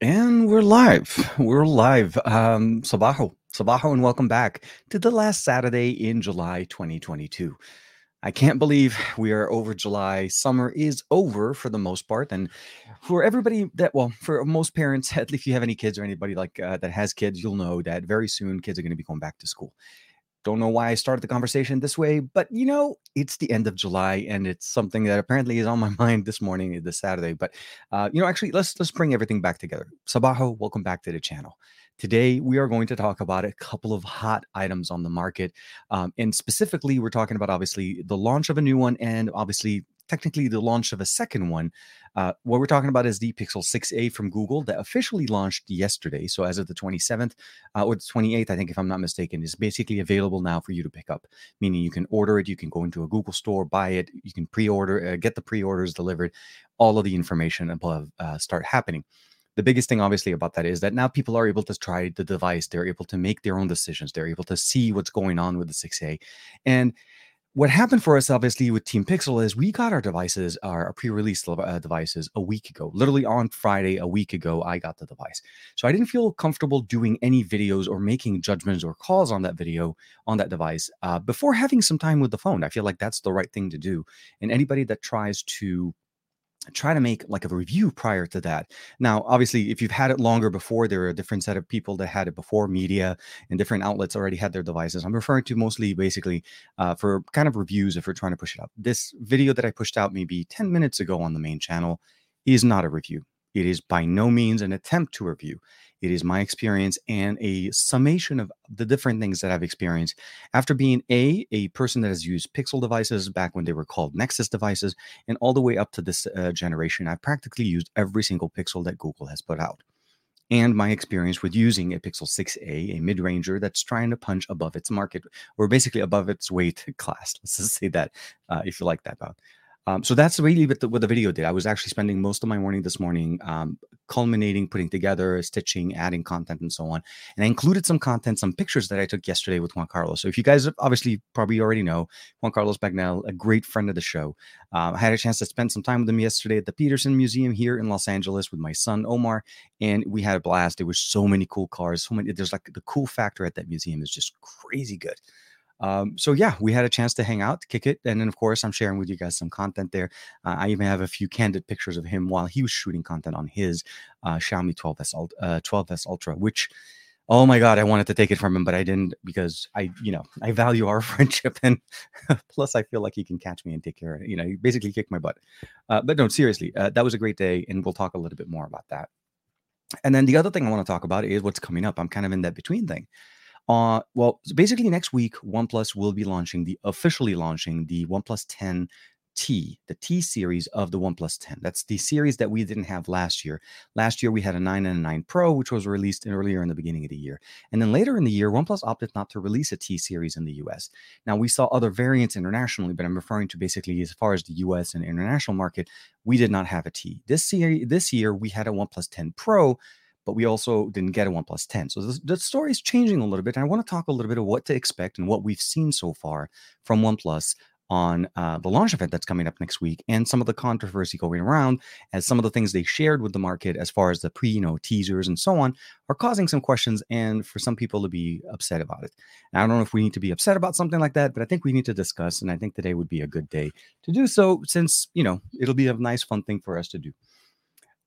And we're live. We're live. Um, Sabaho. Sabaho, and welcome back to the last Saturday in July 2022. I can't believe we are over July. Summer is over for the most part. And for everybody that, well, for most parents, at least if you have any kids or anybody like uh, that has kids, you'll know that very soon kids are going to be going back to school. Don't know why I started the conversation this way, but you know, it's the end of July and it's something that apparently is on my mind this morning, this Saturday. But uh, you know, actually, let's let's bring everything back together. Sabaho, welcome back to the channel. Today, we are going to talk about a couple of hot items on the market. Um, and specifically, we're talking about obviously the launch of a new one and obviously technically the launch of a second one. Uh, what we're talking about is the Pixel 6a from Google that officially launched yesterday. So as of the 27th uh, or the 28th, I think, if I'm not mistaken, is basically available now for you to pick up. Meaning you can order it, you can go into a Google store, buy it, you can pre-order, uh, get the pre-orders delivered. All of the information above uh, start happening the biggest thing obviously about that is that now people are able to try the device they're able to make their own decisions they're able to see what's going on with the 6a and what happened for us obviously with team pixel is we got our devices our pre-release uh, devices a week ago literally on friday a week ago i got the device. So i didn't feel comfortable doing any videos or making judgments or calls on that video on that device uh, before having some time with the phone. I feel like that's the right thing to do. And anybody that tries to try to make like a review prior to that. Now, obviously, if you've had it longer before, there are a different set of people that had it before. Media and different outlets already had their devices. I'm referring to mostly basically uh, for kind of reviews if we're trying to push it out. This video that I pushed out maybe 10 minutes ago on the main channel is not a review. It is by no means an attempt to review. It is my experience and a summation of the different things that I've experienced after being a a person that has used Pixel devices back when they were called Nexus devices, and all the way up to this uh, generation. I've practically used every single Pixel that Google has put out and my experience with using a Pixel 6a, a mid ranger that's trying to punch above its market or basically above its weight class. Let's just say that uh, if you like that, Bob. Um, so that's really what the, what the video did. I was actually spending most of my morning this morning um, culminating, putting together, stitching, adding content, and so on. And I included some content, some pictures that I took yesterday with Juan Carlos. So if you guys obviously probably already know Juan Carlos Bagnell, a great friend of the show. Um, I had a chance to spend some time with him yesterday at the Petersen Museum here in Los Angeles with my son Omar, and we had a blast. There were so many cool cars, so many. There's like the cool factor at that museum is just crazy good. Um, so yeah, we had a chance to hang out, kick it, and then of course I'm sharing with you guys some content there. Uh, I even have a few candid pictures of him while he was shooting content on his uh, Xiaomi 12s Ultra, uh, 12s Ultra, which oh my god, I wanted to take it from him, but I didn't because I, you know, I value our friendship, and plus I feel like he can catch me and take care of it. You know, he basically kicked my butt. Uh, but no, seriously, uh, that was a great day, and we'll talk a little bit more about that. And then the other thing I want to talk about is what's coming up. I'm kind of in that between thing. Uh, well, basically next week, OnePlus will be launching the officially launching the OnePlus 10 T, the T series of the OnePlus 10. That's the series that we didn't have last year. Last year we had a 9 and a 9 Pro, which was released earlier in the beginning of the year. And then later in the year, OnePlus opted not to release a T series in the US. Now we saw other variants internationally, but I'm referring to basically as far as the US and international market, we did not have a T. This series this year we had a OnePlus 10 Pro but we also didn't get a OnePlus 10. So the, the story is changing a little bit. And I want to talk a little bit of what to expect and what we've seen so far from OnePlus on uh, the launch event that's coming up next week and some of the controversy going around as some of the things they shared with the market as far as the pre you know teasers and so on are causing some questions and for some people to be upset about it and i don't know if we need to be upset about something like that but i think we need to discuss and i think today would be a good day to do so since you know it'll be a nice fun thing for us to do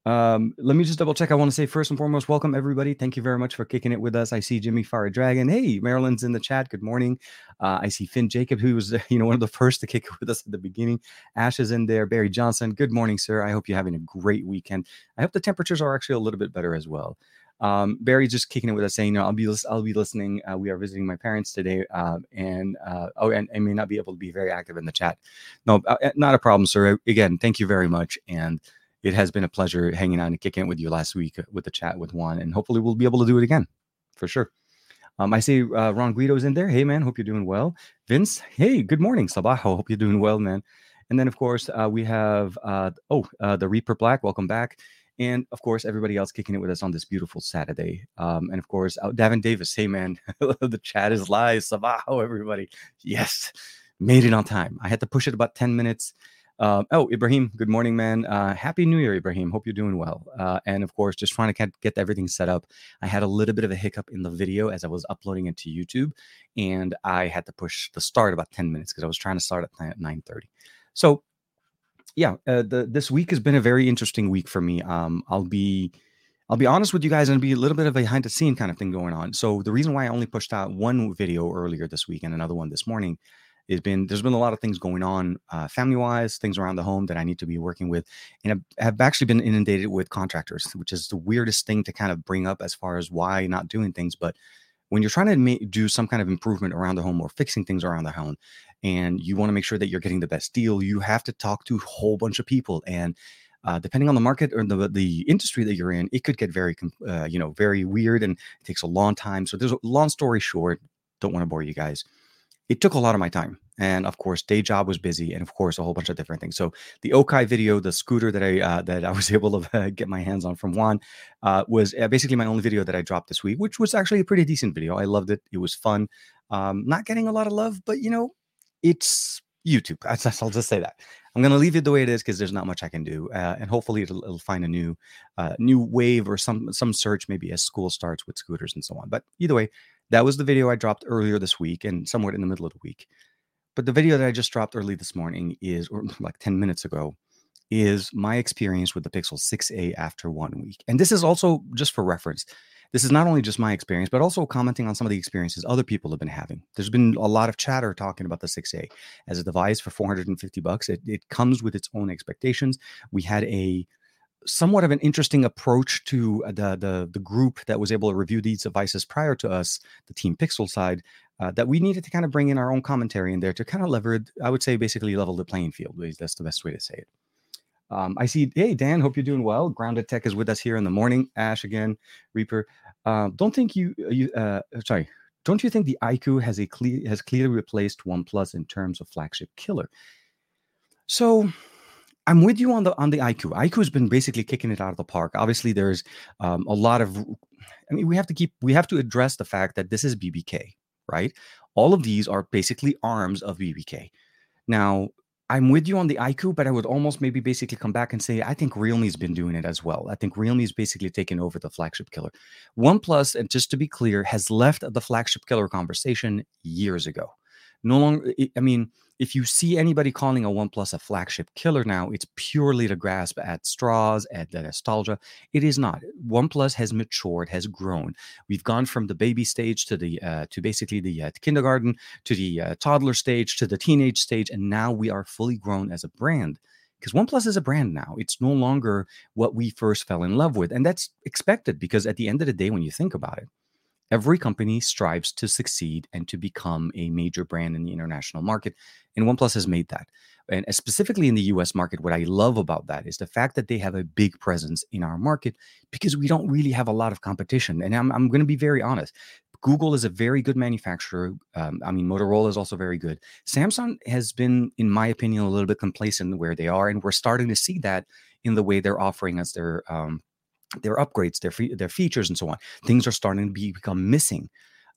um, let me just double check. I want to say first and foremost, welcome everybody. Thank you very much for kicking it with us. I see Jimmy Fire Dragon. Hey, Marilyn's in the chat. Good morning. Uh, I see Finn Jacob, who was you know one of the first to kick it with us at the beginning. Ash is in there. Barry Johnson. Good morning, sir. I hope you're having a great weekend. I hope the temperatures are actually a little bit better as well. Um, Barry's just kicking it with us, saying, "No, I'll be I'll be listening. Uh, we are visiting my parents today, uh, and uh, oh, and I may not be able to be very active in the chat. No, uh, not a problem, sir. Again, thank you very much, and." It has been a pleasure hanging out and kicking it with you last week uh, with the chat with Juan, and hopefully we'll be able to do it again for sure. Um, I see uh, Ron Guido's in there. Hey man, hope you're doing well. Vince, hey, good morning, Sabaho. Hope you're doing well, man. And then of course uh, we have uh, oh uh, the Reaper Black, welcome back. And of course, everybody else kicking it with us on this beautiful Saturday. Um, and of course, uh, Davin Davis. Hey, man, the chat is live. Sabaho, everybody. Yes, made it on time. I had to push it about 10 minutes Uh, oh, Ibrahim, good morning, man. Uh, Happy New Year, Ibrahim. Hope you're doing well. Uh, and of course, just trying to get everything set up. I had a little bit of a hiccup in the video as I was uploading it to YouTube, and I had to push the start about 10 minutes because I was trying to start at 9:30. So, yeah, uh, the, this week has been a very interesting week for me. Um, I'll be I'll be honest with you guys, and be a little bit of a behind the scene kind of thing going on. So the reason why I only pushed out one video earlier this week and another one this morning has been there's been a lot of things going on uh, family wise, things around the home that I need to be working with, and I have actually been inundated with contractors, which is the weirdest thing to kind of bring up as far as why not doing things. But when you're trying to do some kind of improvement around the home or fixing things around the home, and you want to make sure that you're getting the best deal, you have to talk to a whole bunch of people and uh, depending on the market or the the industry that you're in, it could get very uh, you know very weird and it takes a long time. So there's a long story short. Don't want to bore you guys. It took a lot of my time, and of course, day job was busy, and of course, a whole bunch of different things. So the Okai video, the scooter that I uh, that I was able to uh, get my hands on from Juan, uh, was uh, basically my only video that I dropped this week, which was actually a pretty decent video. I loved it. It was fun. Um, not getting a lot of love, but you know, it's YouTube. I'll just say that. I'm going to leave it the way it is because there's not much I can do, uh, and hopefully it'll, it'll find a new, uh, new wave or some some search maybe as school starts with scooters and so on. But either way, that was the video I dropped earlier this week and somewhat in the middle of the week. But the video that I just dropped early this morning is, or like 10 minutes ago, is my experience with the Pixel 6a after one week. And this is also just for reference this is not only just my experience, but also commenting on some of the experiences other people have been having. There's been a lot of chatter talking about the 6A as a device for 450 bucks. It, it comes with its own expectations. We had a somewhat of an interesting approach to the, the the group that was able to review these devices prior to us, the Team Pixel side, uh, that we needed to kind of bring in our own commentary in there to kind of leverage, I would say, basically level the playing field. That's the best way to say it. Um, I see. Hey, Dan, hope you're doing well. Grounded Tech is with us here in the morning. Ash again, Reaper. Uh, don't think you uh, you uh, sorry. Don't you think the IQ has a clear has clearly replaced OnePlus in terms of flagship killer? So I'm with you on the on the iQOO. iQOO has been basically kicking it out of the park. Obviously, there's um, a lot of. I mean, we have to keep we have to address the fact that this is BBK, right? All of these are basically arms of BBK. Now, I'm with you on the iQOO, but I would almost maybe basically come back and say I think Realme's been doing it as well. I think Realme's basically taken over the flagship killer. OnePlus, and just to be clear, has left the flagship killer conversation years ago. No longer, I mean, if you see anybody calling a OnePlus a flagship killer now, it's purely to grasp at straws, at the nostalgia. It is not. OnePlus has matured, has grown. We've gone from the baby stage to the uh, to basically the uh, kindergarten, to the uh, toddler stage, to the teenage stage, and now we are fully grown as a brand. Because OnePlus is a brand now. It's no longer what we first fell in love with, and that's expected. Because at the end of the day, when you think about it, Every company strives to succeed and to become a major brand in the international market. And OnePlus has made that. And specifically in the US market, what I love about that is the fact that they have a big presence in our market because we don't really have a lot of competition. And I'm, I'm going to be very honest. Google is a very good manufacturer. Um, I mean, Motorola is also very good. Samsung has been, in my opinion, a little bit complacent where they are. And we're starting to see that in the way they're offering us their um, their upgrades, their fe- their features, and so on. Things are starting to be, become missing.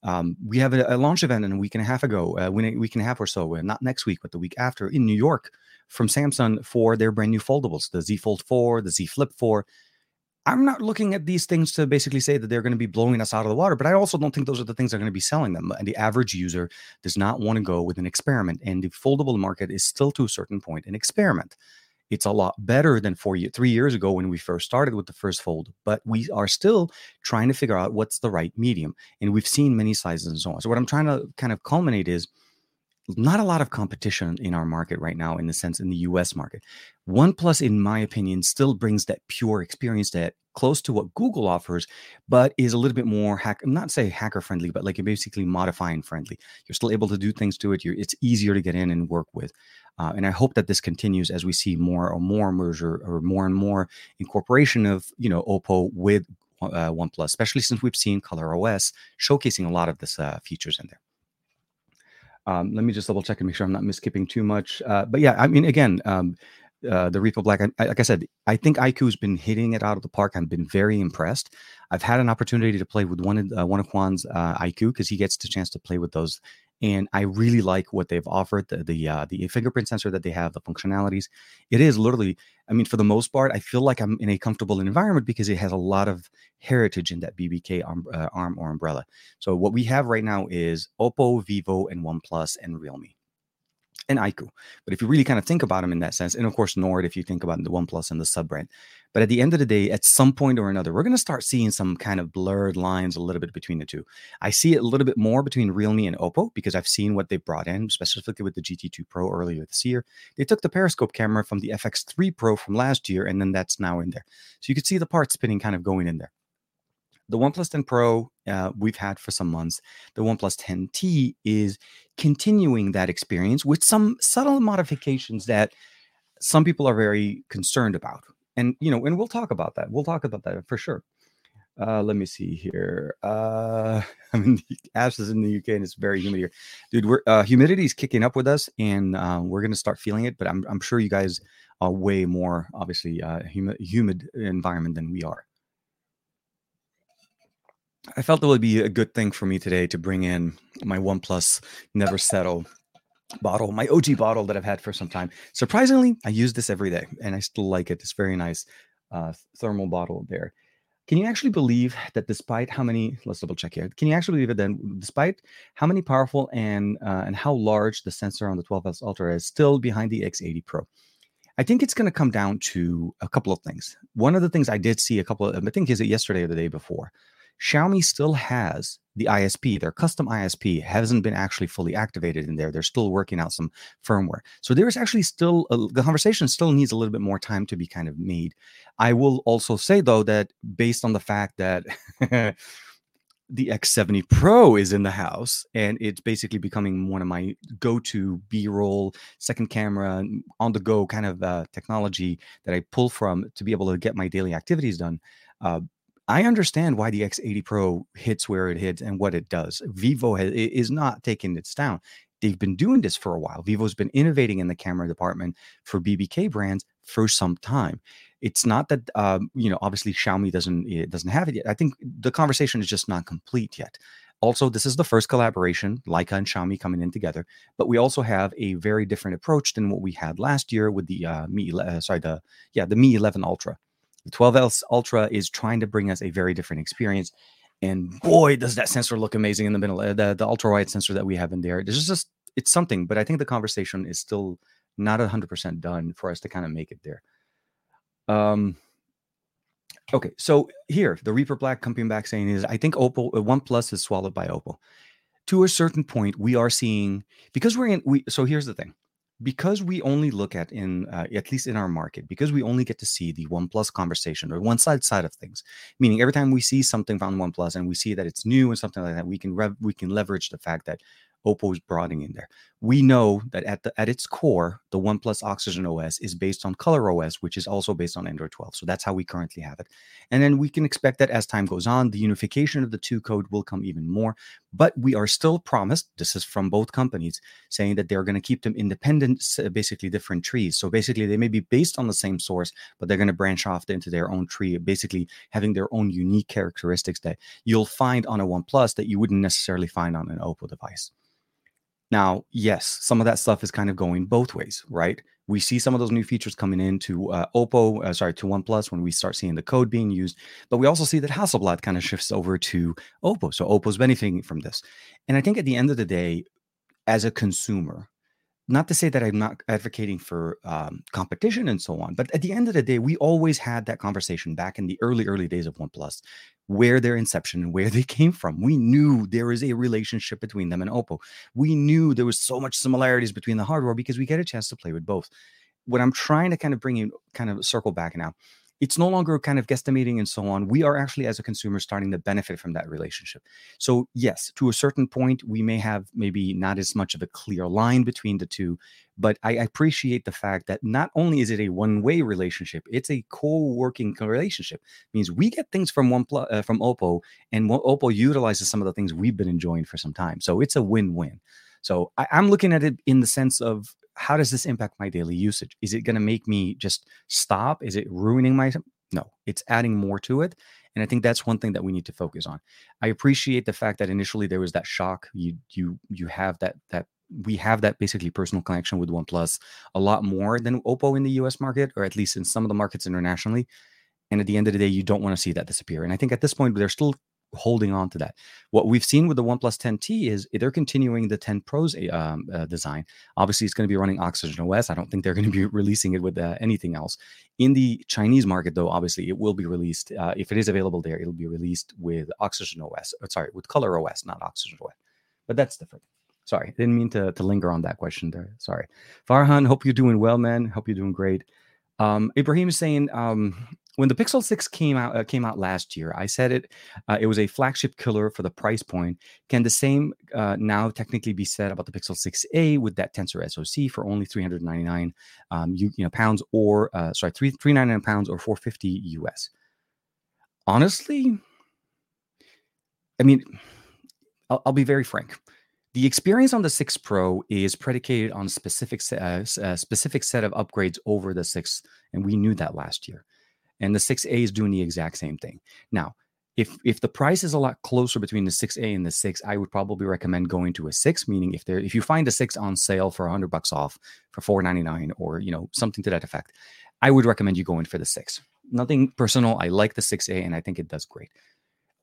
Um, we have a, a, launch event in a week and a half ago, uh, a week and a half or so, uh, not next week, but the week after in New York from Samsung for their brand new foldables, the Z Fold 4, the Z Flip 4. I'm not looking at these things to basically say that they're going to be blowing us out of the water, but I also don't think those are the things that are going to be selling them. And the average user does not want to go with an experiment. And the foldable market is still to a certain point an experiment. It's a lot better than four years, three years ago when we first started with the first fold, but we are still trying to figure out what's the right medium. And we've seen many sizes and so on. So what I'm trying to kind of culminate is not a lot of competition in our market right now in the sense in the US market. OnePlus, in my opinion, still brings that pure experience that close to what Google offers, but is a little bit more hack. Not say hacker friendly, but like basically modifying friendly. You're still able to do things to it. You're, it's easier to get in and work with. Uh, and I hope that this continues as we see more or more merger or more and more incorporation of you know Oppo with uh, OnePlus, especially since we've seen Color OS showcasing a lot of this uh, features in there. Um, let me just double check and make sure I'm not misskipping too much. Uh, but yeah, I mean, again, um, uh, the Reaper Black, I, like I said, I think iQOO's been hitting it out of the park. I've been very impressed. I've had an opportunity to play with one of uh, one of Juan's uh, iQOO because he gets the chance to play with those and I really like what they've offered the the uh, the fingerprint sensor that they have, the functionalities. It is literally, I mean, for the most part, I feel like I'm in a comfortable environment because it has a lot of heritage in that BBK arm, uh, arm or umbrella. So what we have right now is Oppo, Vivo, and OnePlus and Realme and iQOO. But if you really kind of think about them in that sense, and of course Nord, if you think about the OnePlus and the sub brand. But at the end of the day, at some point or another, we're going to start seeing some kind of blurred lines a little bit between the two. I see it a little bit more between Realme and Oppo because I've seen what they brought in, specifically with the GT2 Pro earlier this year. They took the periscope camera from the FX3 Pro from last year, and then that's now in there. So you could see the part spinning kind of going in there. The OnePlus 10 Pro uh, we've had for some months. The OnePlus 10T is continuing that experience with some subtle modifications that some people are very concerned about. And you know, and we'll talk about that. We'll talk about that for sure. Uh, let me see here. Uh, I mean, Ash is in the UK and it's very humid here, dude. We're uh, humidity is kicking up with us, and uh, we're gonna start feeling it. But I'm I'm sure you guys are way more obviously uh, humid humid environment than we are. I felt it would be a good thing for me today to bring in my OnePlus Never Settle bottle, my OG bottle that I've had for some time. Surprisingly, I use this every day and I still like it. It's very nice uh, thermal bottle there. Can you actually believe that despite how many, let's double check here. Can you actually believe it then, despite how many powerful and uh, and how large the sensor on the 12S Ultra is, still behind the X80 Pro? I think it's going to come down to a couple of things. One of the things I did see a couple of, I think is it yesterday or the day before, Xiaomi still has the ISP, their custom ISP hasn't been actually fully activated in there. They're still working out some firmware. So there's actually still a, the conversation still needs a little bit more time to be kind of made. I will also say though that based on the fact that the X70 Pro is in the house and it's basically becoming one of my go-to B-roll second camera on the go kind of uh, technology that I pull from to be able to get my daily activities done. Uh, I understand why the X80 Pro hits where it hits and what it does. Vivo has, is not taking its down. They've been doing this for a while. Vivo's been innovating in the camera department for BBK brands for some time. It's not that um, you know, obviously Xiaomi doesn't it doesn't have it yet. I think the conversation is just not complete yet. Also, this is the first collaboration, Leica and Xiaomi coming in together. But we also have a very different approach than what we had last year with the uh, Mi, uh, sorry, the yeah, the Mi 11 Ultra. The 12S Ultra is trying to bring us a very different experience. And boy, does that sensor look amazing in the middle. Uh, the, the ultra wide sensor that we have in there. It's just, it's something, but I think the conversation is still not 100% done for us to kind of make it there. Um, okay, so here, the Reaper Black coming back saying is, I think Oppo, uh, OnePlus is swallowed by Oppo. To a certain point, we are seeing, because we're in, we, so here's the thing because we only look at in uh, at least in our market because we only get to see the OnePlus conversation or one side side of things meaning every time we see something from OnePlus and we see that it's new and something like that we can rev- we can leverage the fact that Oppo is broadening in there. We know that at the at its core, the OnePlus Oxygen OS is based on Color OS, which is also based on Android 12. So that's how we currently have it. And then we can expect that as time goes on, the unification of the two code will come even more. But we are still promised, this is from both companies, saying that they're going to keep them independent, basically different trees. So basically, they may be based on the same source, but they're going to branch off into their own tree, basically having their own unique characteristics that you'll find on a OnePlus that you wouldn't necessarily find on an Oppo device. Now, yes, some of that stuff is kind of going both ways, right? We see some of those new features coming into uh, Oppo, uh, sorry, to OnePlus when we start seeing the code being used, but we also see that Hasselblad kind of shifts over to Oppo. So Oppo's benefiting from this. And I think at the end of the day, as a consumer, not to say that I'm not advocating for um, competition and so on, but at the end of the day, we always had that conversation back in the early, early days of OnePlus, where their inception and where they came from. We knew there is a relationship between them and Oppo. We knew there was so much similarities between the hardware because we get a chance to play with both. What I'm trying to kind of bring you, kind of circle back now, it's no longer kind of guesstimating and so on. We are actually, as a consumer, starting to benefit from that relationship. So, yes, to a certain point, we may have maybe not as much of a clear line between the two, but I appreciate the fact that not only is it a one-way relationship, it's a co-working relationship. It means we get things from one uh, from Oppo, and Oppo utilizes some of the things we've been enjoying for some time. So it's a win-win. So I, I'm looking at it in the sense of how does this impact my daily usage? Is it going to make me just stop? Is it ruining my No, it's adding more to it. And I think that's one thing that we need to focus on. I appreciate the fact that initially there was that shock. You you you have that that we have that basically personal connection with OnePlus a lot more than Oppo in the US market, or at least in some of the markets internationally. And at the end of the day, you don't want to see that disappear. And I think at this point, they're still holding on to that. What we've seen with the OnePlus 10T is they're continuing the 10 Pro's eh, um, uh, design. Obviously, it's going to be running Oxygen OS. I don't think they're going to be releasing it with uh, anything else. In the Chinese market, though, obviously, it will be released. Uh, if it is available there, it'll be released with Oxygen OS. Or, sorry, with Color OS, not Oxygen OS. But that's different. Sorry, didn't mean to, to linger on that question there. Sorry. Farhan, hope you're doing well, man. Hope you're doing great. Um, Ibrahim is saying, um, when the Pixel 6 came out uh, came out last year, I said it uh, it was a flagship killer for the price point. Can the same uh, now technically be said about the Pixel 6a with that Tensor SoC for only 399 um, you, you know pounds or uh, sorry 3 399 pounds or 450 US? Honestly, I mean, I'll, I'll be very frank. The experience on the 6 Pro is predicated on a specific, uh, uh, specific set of upgrades over the 6, and we knew that last year and the 6A is doing the exact same thing. Now, if if the price is a lot closer between the 6A and the 6, I would probably recommend going to a 6, meaning if there if you find a 6 on sale for 100 bucks off for 499 or, you know, something to that effect, I would recommend you going for the 6. Nothing personal, I like the 6A and I think it does great.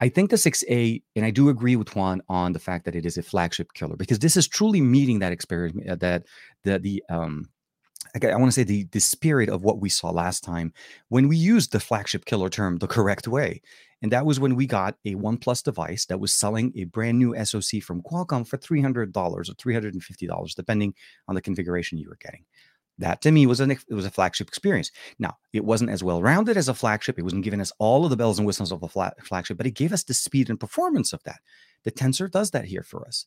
I think the 6A, and I do agree with Juan on the fact that it is a flagship killer because this is truly meeting that experience uh, that the the um I want to say the the spirit of what we saw last time when we used the flagship killer term the correct way, and that was when we got a OnePlus device that was selling a brand new SoC from Qualcomm for three hundred dollars or three hundred and fifty dollars, depending on the configuration you were getting. That to me was an it was a flagship experience. Now it wasn't as well rounded as a flagship. It wasn't giving us all of the bells and whistles of a flagship, but it gave us the speed and performance of that. The Tensor does that here for us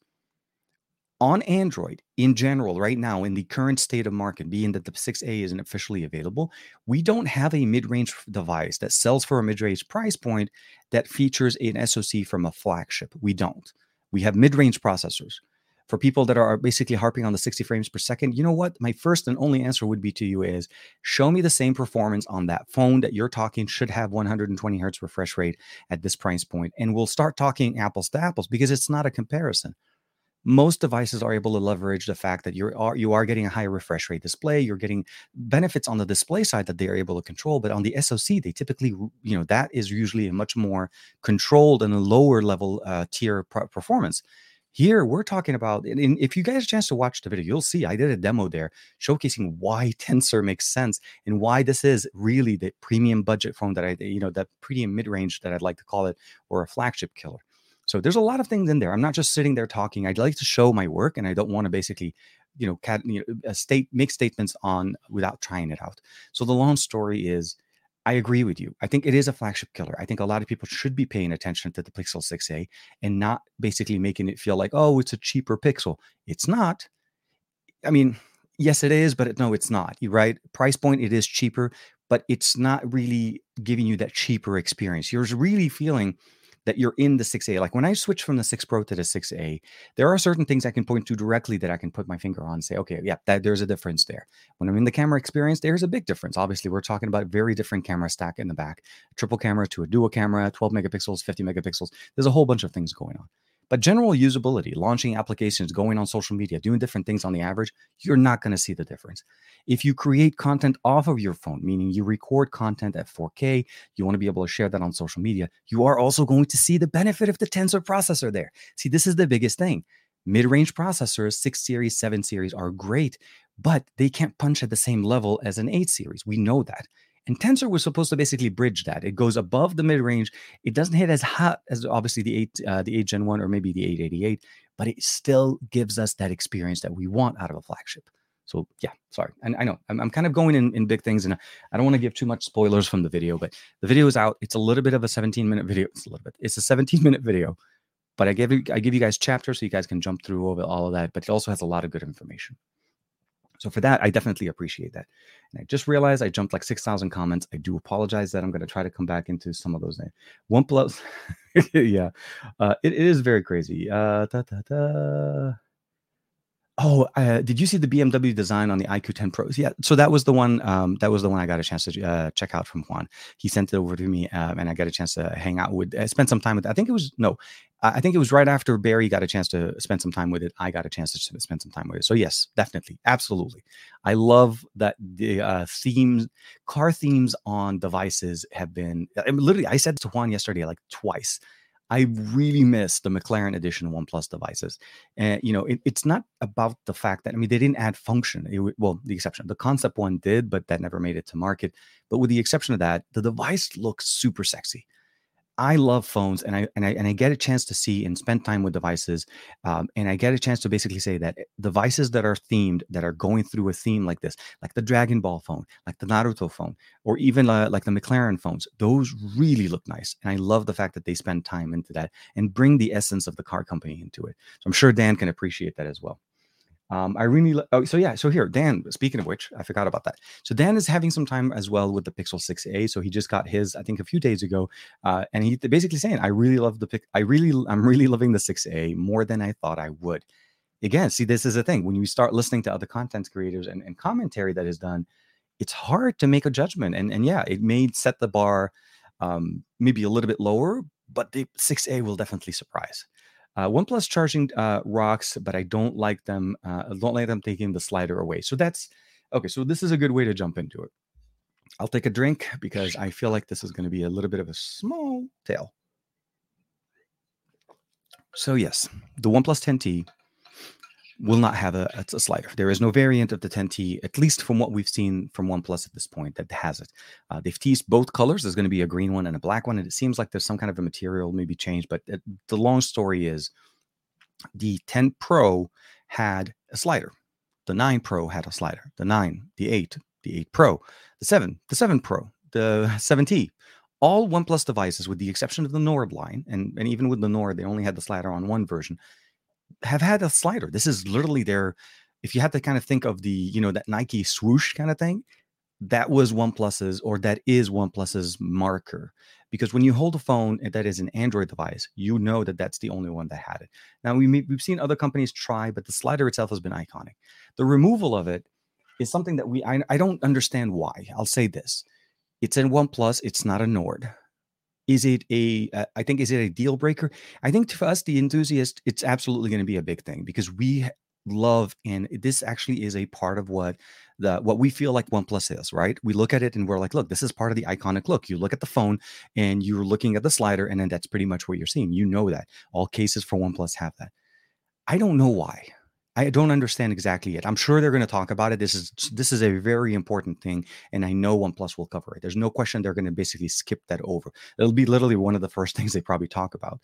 on Android in general, right now, in the current state of market, being that the 6A isn't officially available, we don't have a mid range device that sells for a mid range price point that features an SoC from a flagship. We don't. We have mid range processors. For people that are basically harping on the 60 frames per second, you know what? My first and only answer would be to you is show me the same performance on that phone that you're talking should have 120 hertz refresh rate at this price point, and we'll start talking apples to apples because it's not a comparison most devices are able to leverage the fact that you are you are getting a higher refresh rate display you're getting benefits on the display side that they are able to control but on the soc they typically you know that is usually a much more controlled and a lower level uh, tier performance. Here we're talking about and if you guys a chance to watch the video you'll see i did a demo there showcasing why tensor makes sense and why this is really the premium budget phone that i you know that premium mid-range that i'd like to call it or a flagship killer so there's a lot of things in there. I'm not just sitting there talking. I'd like to show my work, and I don't want to basically, you know, cat, you know, uh, state make statements on without trying it out. So the long story is, I agree with you. I think it is a flagship killer. I think a lot of people should be paying attention to the Pixel 6a and not basically making it feel like, oh, it's a cheaper Pixel. It's not. I mean, yes, it is, but no, it's not. You right? Price point, it is cheaper, but it's not really giving you that cheaper experience. You're really feeling that you're in the 6A. Like when I switch from the 6 Pro to the 6A, there are certain things I can point to directly that I can put my finger on and say, okay, yeah, that there's a difference there. When I'm in the camera experience, there's a big difference. Obviously, we're talking about very different camera stack in the back, triple camera to a dual camera, 12 megapixels, 50 megapixels. There's a whole bunch of things going on. But general usability, launching applications, going on social media, doing different things on the average, you're not going to see the difference. If you create content off of your phone, meaning you record content at 4K, you want to be able to share that on social media, you are also going to see the benefit of the Tensor processor there. See, this is the biggest thing. Mid range processors, 6 series, 7 series are great, but they can't punch at the same level as an 8 series. We know that. And Tensor was supposed to basically bridge that. It goes above the mid range. It doesn't hit as hot as obviously the eight, uh, the eight Gen one or maybe the 888, but it still gives us that experience that we want out of a flagship. So yeah, sorry. And I know I'm, I'm kind of going in, in big things, and I don't want to give too much spoilers from the video, but the video is out. It's a little bit of a 17 minute video. It's a little bit. It's a 17 minute video, but I give you I give you guys chapters so you guys can jump through over all of that. But it also has a lot of good information. So for that, I definitely appreciate that. And I just realized I jumped like 6,000 comments. I do apologize that I'm going to try to come back into some of those. Names. OnePlus, yeah, uh, it, it is very crazy. Uh, da, da, da. Oh, uh, did you see the BMW design on the IQ10 Pros? Yeah, so that was the one. Um, that was the one I got a chance to uh, check out from Juan. He sent it over to me, um, and I got a chance to hang out with, uh, spend some time with. I think it was no, I think it was right after Barry got a chance to spend some time with it. I got a chance to spend some time with it. So yes, definitely, absolutely. I love that the uh, themes, car themes on devices have been. I mean, literally, I said to Juan yesterday like twice I really miss the McLaren edition OnePlus devices. And you know, it, it's not about the fact that I mean they didn't add function. It, well, the exception, the concept one did, but that never made it to market. But with the exception of that, the device looks super sexy. I love phones, and I and I and I get a chance to see and spend time with devices, um, and I get a chance to basically say that devices that are themed, that are going through a theme like this, like the Dragon Ball phone, like the Naruto phone, or even uh, like the McLaren phones, those really look nice, and I love the fact that they spend time into that and bring the essence of the car company into it. So I'm sure Dan can appreciate that as well. Um, I really oh, so yeah. So here, Dan. Speaking of which, I forgot about that. So Dan is having some time as well with the Pixel 6a. So he just got his, I think, a few days ago, uh, and he basically saying, "I really love the pic. I really, I'm really loving the 6a more than I thought I would." Again, see, this is a thing when you start listening to other content creators and, and commentary that is done, it's hard to make a judgment. And and yeah, it may set the bar um, maybe a little bit lower, but the 6a will definitely surprise. Uh, OnePlus charging uh, rocks, but I don't like them. Uh, don't like them taking the slider away. So that's okay. So this is a good way to jump into it. I'll take a drink because I feel like this is going to be a little bit of a small tale. So yes, the OnePlus 10T will not have a, a, slider. There is no variant of the 10T, at least from what we've seen from OnePlus at this point, that has it. Uh, they've teased both colors. There's going to be a green one and a black one, and it seems like there's some kind of a material maybe changed. But it, the long story is, the 10 Pro had a slider. The 9 Pro had a slider. The 9, the 8, the 8 Pro, the 7, the 7 Pro, the 7T. All OnePlus devices, with the exception of the Nord line, and, and even with the Nord, they only had the slider on one version have had a slider. This is literally their, if you had to kind of think of the, you know, that Nike swoosh kind of thing, that was OnePlus's or that is OnePlus's marker. Because when you hold a phone that is an Android device, you know that that's the only one that had it. Now, we, we've seen other companies try, but the slider itself has been iconic. The removal of it is something that we, I, I don't understand why. I'll say this it's in OnePlus, it's not a Nord is it a? Uh, I think is it a deal breaker i think for us the enthusiast it's absolutely going to be a big thing because we love and this actually is a part of what the what we feel like OnePlus is, right? We look at it and we're like, look, this is part of the iconic look. You look at the phone and you're looking at the slider, and then that's pretty much what you're seeing. You know that all cases for OnePlus have that. I don't know why. I don't understand exactly yet. I'm sure they're going to talk about it. This is this is a very important thing, and I know OnePlus will cover it. There's no question they're going to basically skip that over. It'll be literally one of the first things they probably talk about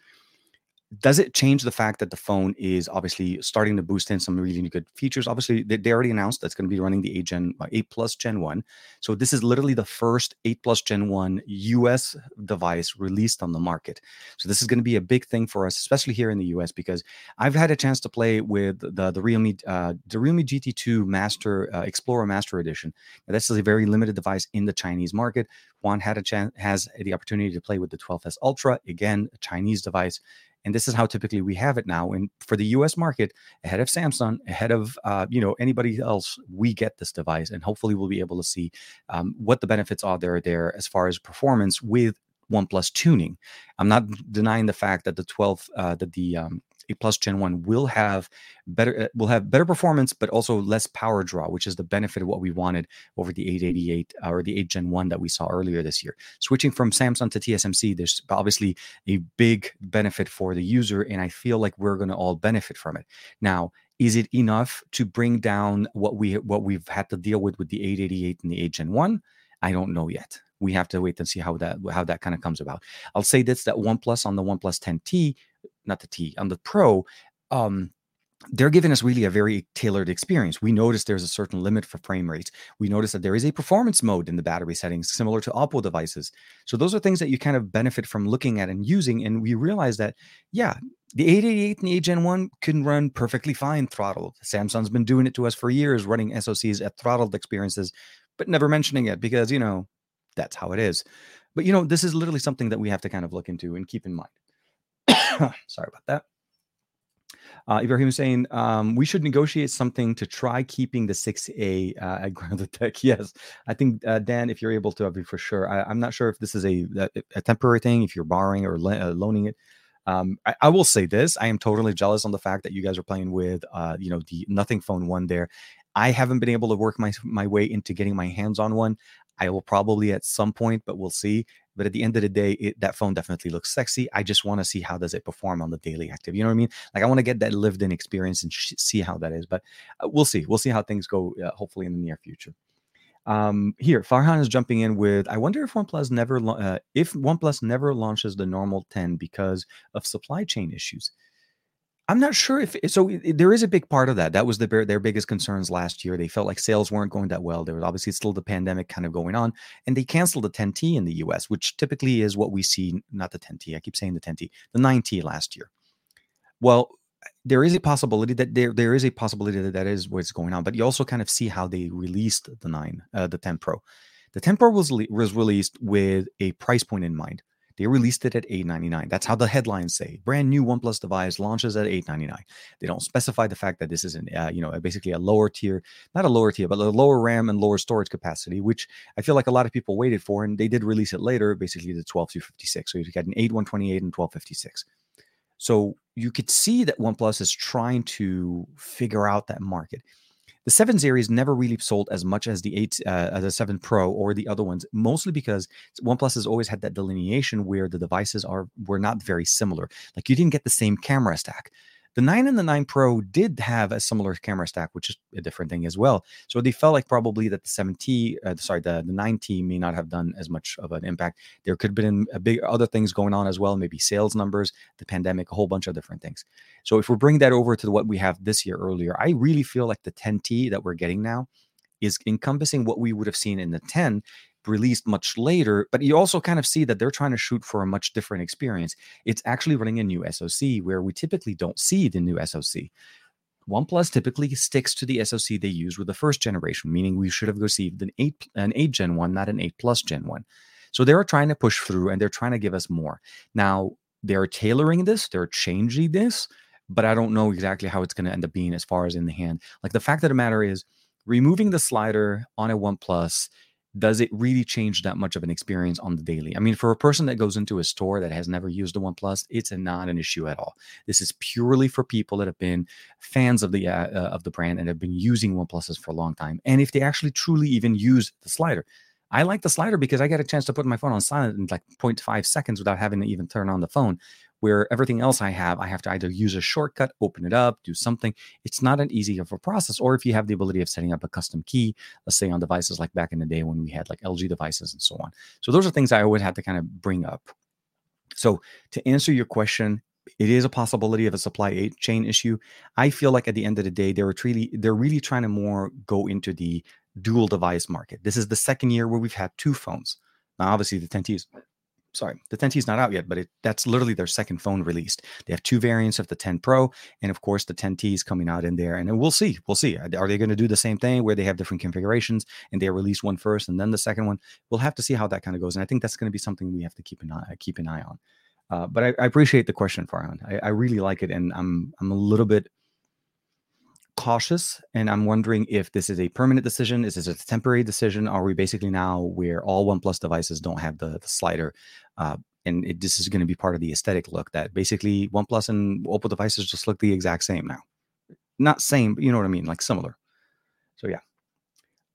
does it change the fact that the phone is obviously starting to boost in some really good features? Obviously, they, they already announced that's going to be running the 8 Gen uh, 8 Plus Gen 1. So this is literally the first 8 Plus Gen 1 US device released on the market. So this is going to be a big thing for us, especially here in the US, because I've had a chance to play with the the Realme uh, the Realme GT2 Master uh, Explorer Master Edition. Now, this is a very limited device in the Chinese market. Juan had a chance has the opportunity to play with the 12s Ultra, again a Chinese device and this is how typically we have it now. And for the U.S. market, ahead of Samsung, ahead of uh, you know anybody else, we get this device, and hopefully we'll be able to see um, what the benefits are there there as far as performance with OnePlus tuning. I'm not denying the fact that the 12 uh, that the um, 8 Plus Gen 1 will have better uh, will have better performance, but also less power draw, which is the benefit of what we wanted over the 888 uh, or the 8 Gen 1 that we saw earlier this year. Switching from Samsung to TSMC, there's obviously a big benefit for the user, and I feel like we're going to all benefit from it. Now, is it enough to bring down what we what we've had to deal with with the 888 and the 8 Gen 1? I don't know yet. We have to wait and see how that how that kind of comes about. I'll say this: that OnePlus on the OnePlus 10T not the T, on the Pro, um, they're giving us really a very tailored experience. We notice there's a certain limit for frame rates. We notice that there is a performance mode in the battery settings, similar to Oppo devices. So those are things that you kind of benefit from looking at and using. And we realize that, yeah, the 888 and the 8 Gen 1 can run perfectly fine throttled. Samsung's been doing it to us for years, running SoCs at throttled experiences, but never mentioning it because, you know, that's how it is. But, you know, this is literally something that we have to kind of look into and keep in mind. Sorry about that. Uh, Ibrahim is saying um, we should negotiate something to try keeping the 6A uh, at grounded tech. Yes, I think uh, Dan, if you're able to, I'll be for sure. I, am not sure if this is a, a temporary thing, if you're borrowing or uh, loaning it. Um, I, I, will say this: I am totally jealous on the fact that you guys are playing with, uh, you know, the Nothing Phone one there. I haven't been able to work my my way into getting my hands on one. I will probably at some point, but we'll see. But at the end of the day, it, that phone definitely looks sexy. I just want to see how does it perform on the daily active. You know what I mean? Like I want to get that lived in experience and sh- see how that is. But uh, we'll see. We'll see how things go. Uh, hopefully in the near future. Um, here, Farhan is jumping in with. I wonder if OnePlus never, uh, if OnePlus never launches the normal 10 because of supply chain issues. I'm not sure if so. There is a big part of that. That was the, their biggest concerns last year. They felt like sales weren't going that well. There was obviously still the pandemic kind of going on, and they canceled the 10T in the US, which typically is what we see. Not the 10T. I keep saying the 10T, the 9T last year. Well, there is a possibility that there there is a possibility that that is what's going on. But you also kind of see how they released the nine, uh, the 10 Pro. The 10 Pro was was released with a price point in mind. They released it at 899. That's how the headlines say. Brand new OnePlus device launches at 899. They don't specify the fact that this is an, uh, you know, basically a lower tier, not a lower tier, but a lower RAM and lower storage capacity, which I feel like a lot of people waited for, and they did release it later, basically the 12256. So you got an 8128 and 1256. So you could see that OnePlus is trying to figure out that market. The 7 series never really sold as much as the 8 uh, the 7 Pro or the other ones, mostly because OnePlus has always had that delineation where the devices are were not very similar. Like you didn't get the same camera stack. The 9 and the 9 Pro did have a similar camera stack, which is a different thing as well. So they felt like probably that the 7T, uh, sorry, the, the 9T may not have done as much of an impact. There could have been a big other things going on as well, maybe sales numbers, the pandemic, a whole bunch of different things. So if we bring that over to what we have this year earlier, I really feel like the 10T that we're getting now is encompassing what we would have seen in the 10 released much later, but you also kind of see that they're trying to shoot for a much different experience. It's actually running a new SoC where we typically don't see the new SoC. OnePlus typically sticks to the SoC they use with the first generation, meaning we should have received an 8 an 8 Gen 1, not an 8 Plus Gen 1. So they're trying to push through and they're trying to give us more. Now, they're tailoring this, they're changing this, but I don't know exactly how it's going to end up being as far as in the hand. Like the fact of the matter is, removing the slider on a OnePlus does it really change that much of an experience on the daily? I mean, for a person that goes into a store that has never used a OnePlus, it's a, not an issue at all. This is purely for people that have been fans of the uh, uh, of the brand and have been using OnePluses for a long time. And if they actually truly even use the slider, I like the slider because I get a chance to put my phone on silent in like 0.5 seconds without having to even turn on the phone where everything else I have, I have to either use a shortcut, open it up, do something. It's not an easy of a process. Or if you have the ability of setting up a custom key, let's say on devices like back in the day when we had like LG devices and so on. So those are things I always had to kind of bring up. So to answer your question, it is a possibility of a supply chain issue. I feel like at the end of the day, they're really they're really trying to more go into the dual device market. This is the second year where we've had two phones. Now, obviously, the 10T is sorry, the 10T is not out yet, but it, that's literally their second phone released. They have two variants of the 10 Pro, and of course, the 10T is coming out in there. And we'll see. We'll see. Are they going to do the same thing where they have different configurations and they release one first and then the second one? We'll have to see how that kind of goes. And I think that's going to be something we have to keep an eye keep an eye on. Uh, but I, I, appreciate the question, Farhan. I, I really like it, and I'm I'm a little bit cautious and i'm wondering if this is a permanent decision is this a temporary decision? Are we basically now where all oneplus devices don't have the, the slider uh, and it, this is going to be part of the aesthetic look that basically oneplus and oppo devices just look the exact same now. Not same but you know what i mean like similar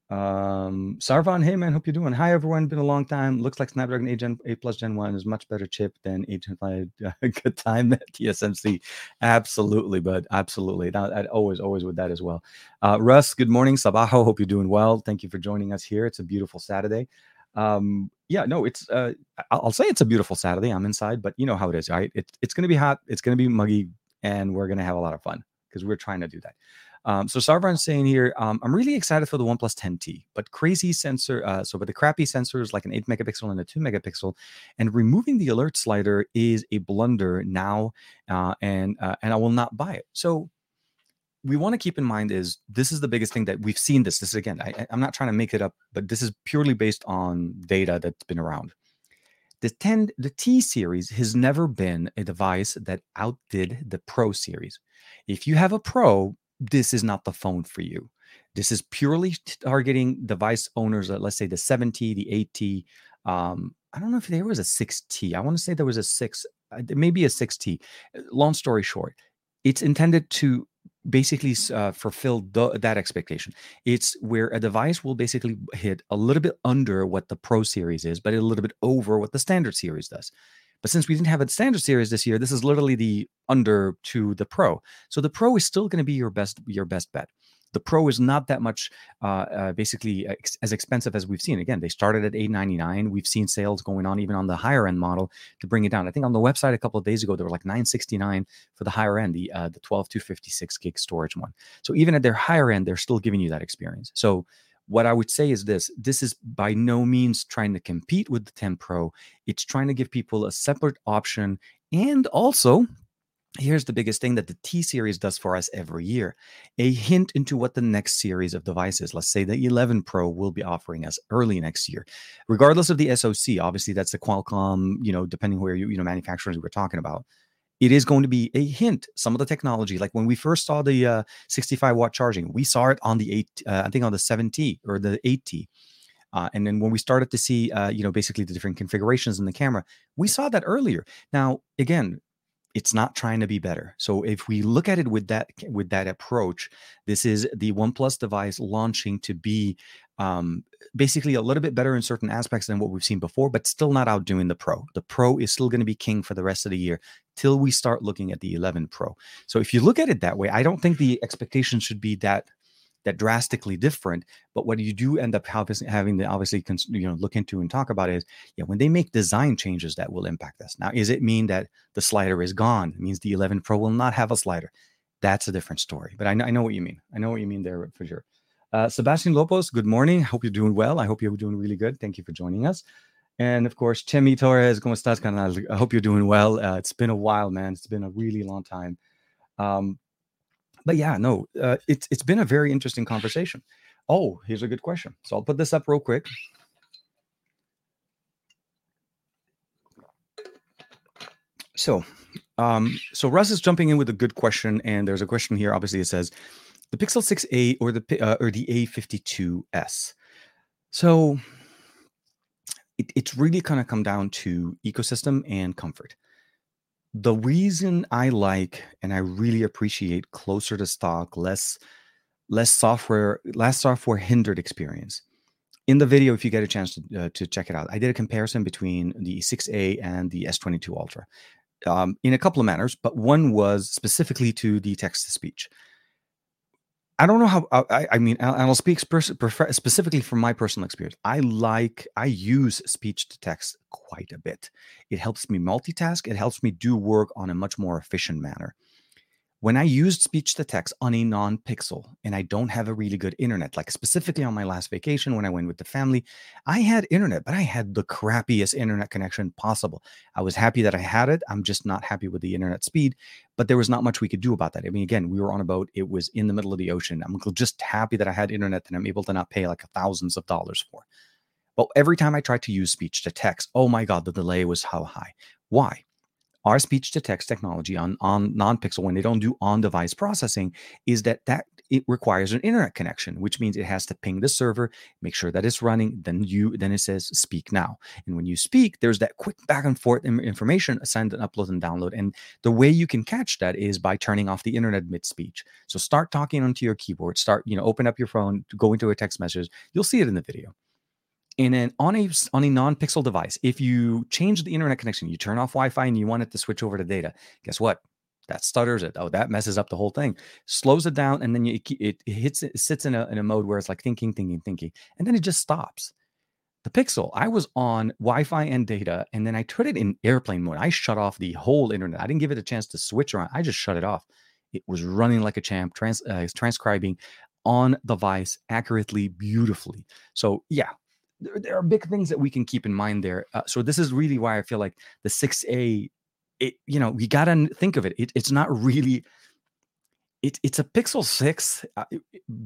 um, Sarvan, hey man, hope you're doing. Hi everyone, been a long time. Looks like Snapdragon 8 Gen 8 Plus Gen 1 is much better chip than 8 Gen 5. Good time at TSMC. Absolutely, but absolutely. That, I'd always, always with that as well. Uh, Russ, good morning. Sabaho, hope you're doing well. Thank you for joining us here. It's a beautiful Saturday. Um, yeah, no, it's uh, I'll say it's a beautiful Saturday. I'm inside, but you know how it is, right? It's it's gonna be hot, it's gonna be muggy, and we're gonna have a lot of fun because we're trying to do that. Um, so Sarvan's saying here, um, I'm really excited for the OnePlus 10T, but crazy sensor. Uh, so, but the crappy sensors like an 8 megapixel and a 2 megapixel, and removing the alert slider is a blunder now, uh, and uh, and I will not buy it. So, we want to keep in mind is this is the biggest thing that we've seen. This, this again, I, I'm not trying to make it up, but this is purely based on data that's been around. The 10, the T series has never been a device that outdid the Pro series. If you have a Pro, this is not the phone for you. This is purely targeting device owners, let's say the 7T, the 8T. Um, I don't know if there was a 6T. I want to say there was a 6, uh, maybe a 6T. Uh, long story short, it's intended to basically uh, fulfill the, that expectation. It's where a device will basically hit a little bit under what the Pro series is, but a little bit over what the standard series does. But since we didn't have a standard series this year, this is literally the under to the Pro. So the Pro is still going to be your best your best bet. The Pro is not that much, uh, uh, basically ex- as expensive as we've seen. Again, they started at 899. We've seen sales going on even on the higher end model to bring it down. I think on the website a couple of days ago, they were like 969 for the higher end, the uh, the 12 to 56 gig storage one. So even at their higher end, they're still giving you that experience. So what I would say is this this is by no means trying to compete with the 10 Pro. It's trying to give people a separate option and also here's the biggest thing that the T series does for us every year a hint into what the next series of devices, let's say the 11 Pro, will be offering us early next year. Regardless of the SoC, obviously that's the Qualcomm, you know, depending where you, you know, manufacturers we're talking about. It is going to be a hint. Some of the technology, like when we first saw the uh, 65 watt charging, we saw it on the eight, uh, I think on the 7T or the 8T. Uh, and then when we started to see, uh, you know, basically the different configurations in the camera, we saw that earlier. Now, again, it's not trying to be better. So if we look at it with that with that approach, this is the OnePlus device launching to be um, basically a little bit better in certain aspects than what we've seen before, but still not outdoing the Pro. The Pro is still going to be king for the rest of the year till we start looking at the 11 Pro. So if you look at it that way, I don't think the expectation should be that that drastically different. But what you do end up having to obviously you know look into and talk about is yeah when they make design changes that will impact us. Now, is it mean that the slider is gone? It means the 11 Pro will not have a slider. That's a different story. But I know, I know what you mean. I know what you mean there for sure. Uh, Sebastian Lopez, good morning. Hope you're doing well. I hope you're doing really good. Thank you for joining us. And of course, Chemi Torres, ¿cómo estás, canal? I hope you're doing well. Uh, it's been a while, man. It's been a really long time. Um, but yeah, no, uh, it's it's been a very interesting conversation. Oh, here's a good question. So I'll put this up real quick. So, um, so Russ is jumping in with a good question, and there's a question here. Obviously, it says the Pixel 6a or the uh, or the A52s. So, it, it's really kind of come down to ecosystem and comfort the reason I like and I really appreciate closer to stock, less less software, less software hindered experience. In the video, if you get a chance to, uh, to check it out, I did a comparison between the 6A and the S22 Ultra um, in a couple of manners, but one was specifically to the text to speech. I don't know how. I, I mean, I'll speak specifically from my personal experience. I like, I use speech to text quite a bit. It helps me multitask. It helps me do work on a much more efficient manner. When I used speech to text on a non pixel and I don't have a really good internet, like specifically on my last vacation when I went with the family, I had internet, but I had the crappiest internet connection possible. I was happy that I had it. I'm just not happy with the internet speed, but there was not much we could do about that. I mean, again, we were on a boat, it was in the middle of the ocean. I'm just happy that I had internet that I'm able to not pay like thousands of dollars for. But every time I tried to use speech to text, oh my God, the delay was how high. Why? Our speech to text technology on on non-pixel when they don't do on-device processing is that that it requires an internet connection which means it has to ping the server make sure that it's running then you then it says speak now. And when you speak there's that quick back and forth information send and upload and download. And the way you can catch that is by turning off the internet mid speech so start talking onto your keyboard start you know open up your phone go into a text message. You'll see it in the video and then on a on a non-pixel device, if you change the internet connection, you turn off Wi-Fi and you want it to switch over to data, guess what? That stutters it. Oh, that messes up the whole thing. Slows it down, and then you, it, it hits it sits in a in a mode where it's like thinking, thinking, thinking, and then it just stops. The Pixel, I was on Wi-Fi and data, and then I put it in airplane mode. I shut off the whole internet. I didn't give it a chance to switch around. I just shut it off. It was running like a champ, trans, uh, transcribing on device accurately, beautifully. So yeah, there, there, are big things that we can keep in mind there. Uh, so this is really why I feel like the 6A, it you know, we gotta think of it. it it's not really. It, it's a Pixel Six uh,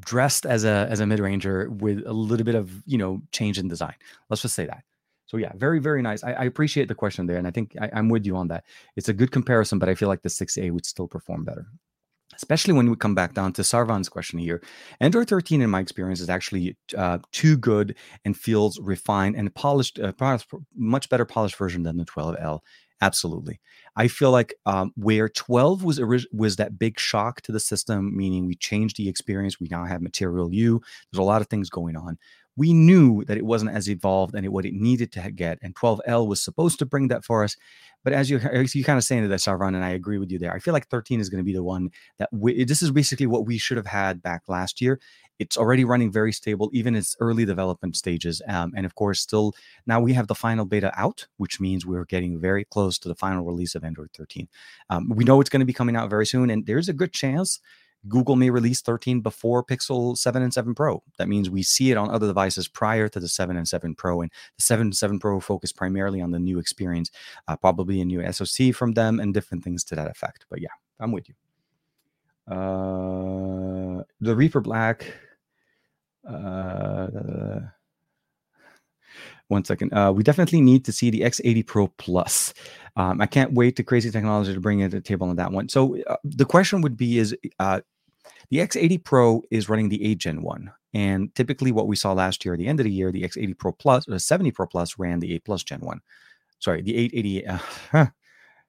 dressed as a as a mid ranger with a little bit of you know change in design. Let's just say that. So yeah, very very nice. I, I appreciate the question there, and I think I, I'm with you on that. It's a good comparison, but I feel like the 6A would still perform better especially when we come back down to Sarvan's question here. Android 13, in my experience, is actually uh, too good and feels refined and polished, uh, much better polished version than the 12L. Absolutely. I feel like um, where 12 was orig- was that big shock to the system, meaning we changed the experience. We now have Material You. There's a lot of things going on. We knew that it wasn't as evolved and it, what it needed to get, and 12L was supposed to bring that for us. But as you you kind of saying that, Sarvan, and I agree with you there. I feel like 13 is going to be the one that we, this is basically what we should have had back last year. It's already running very stable, even in its early development stages. Um, and of course, still now we have the final beta out, which means we're getting very close to the final release of Android 13. Um, we know it's going to be coming out very soon, and there's a good chance Google may release 13 before Pixel 7 and 7 Pro. That means we see it on other devices prior to the 7 and 7 Pro. And the 7 and 7 Pro focus primarily on the new experience, uh, probably a new SoC from them and different things to that effect. But yeah, I'm with you. Uh, the Reaper Black uh, one second. Uh, we definitely need to see the X80 Pro Plus. Um, I can't wait to crazy technology to bring it to the table on that one. So uh, the question would be: Is uh, the X80 Pro is running the 8 Gen one, and typically what we saw last year at the end of the year, the X80 Pro Plus, the uh, 70 Pro Plus ran the 8 Plus Gen one. Sorry, the 880. Uh,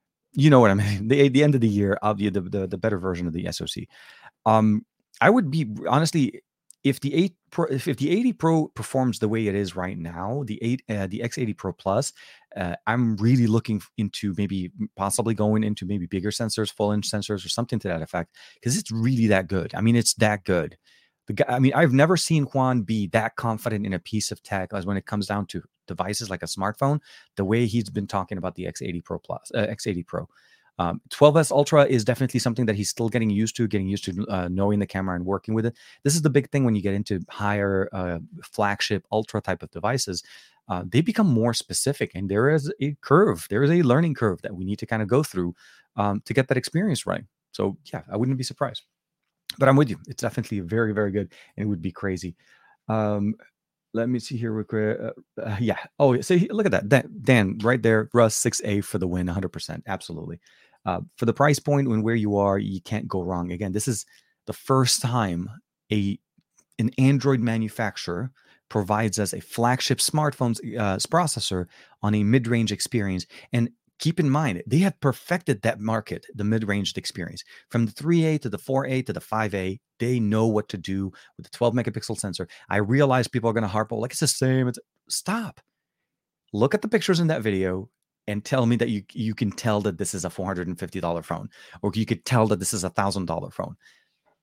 you know what I mean? The the end of the year, of the, the the better version of the SoC. Um, I would be honestly if the 8 Pro, if, the 80 Pro performs the way it is right now, the 8 uh, the X80 Pro Plus, uh, I'm really looking into maybe possibly going into maybe bigger sensors, full inch sensors or something to that effect because it's really that good. I mean, it's that good. The guy, I mean, I've never seen Juan be that confident in a piece of tech as when it comes down to devices like a smartphone, the way he's been talking about the X80 Pro Plus, uh, X80 Pro. Um, 12s Ultra is definitely something that he's still getting used to, getting used to uh, knowing the camera and working with it. This is the big thing when you get into higher uh, flagship Ultra type of devices. Uh, they become more specific, and there is a curve. There is a learning curve that we need to kind of go through um, to get that experience right. So yeah, I wouldn't be surprised. But I'm with you. It's definitely very, very good, and it would be crazy. Um, let me see here. Uh, uh, yeah. Oh, see, look at that. Dan, Dan right there. Russ 6A for the win, 100%. Absolutely. Uh, for the price point and where you are, you can't go wrong. Again, this is the first time a an Android manufacturer provides us a flagship smartphone uh, processor on a mid-range experience. And keep in mind, they have perfected that market, the mid-range experience. From the 3A to the 4A to the 5A, they know what to do with the 12 megapixel sensor. I realize people are going to harp, oh, like it's the same. It's stop. Look at the pictures in that video and tell me that you you can tell that this is a $450 phone or you could tell that this is a $1000 phone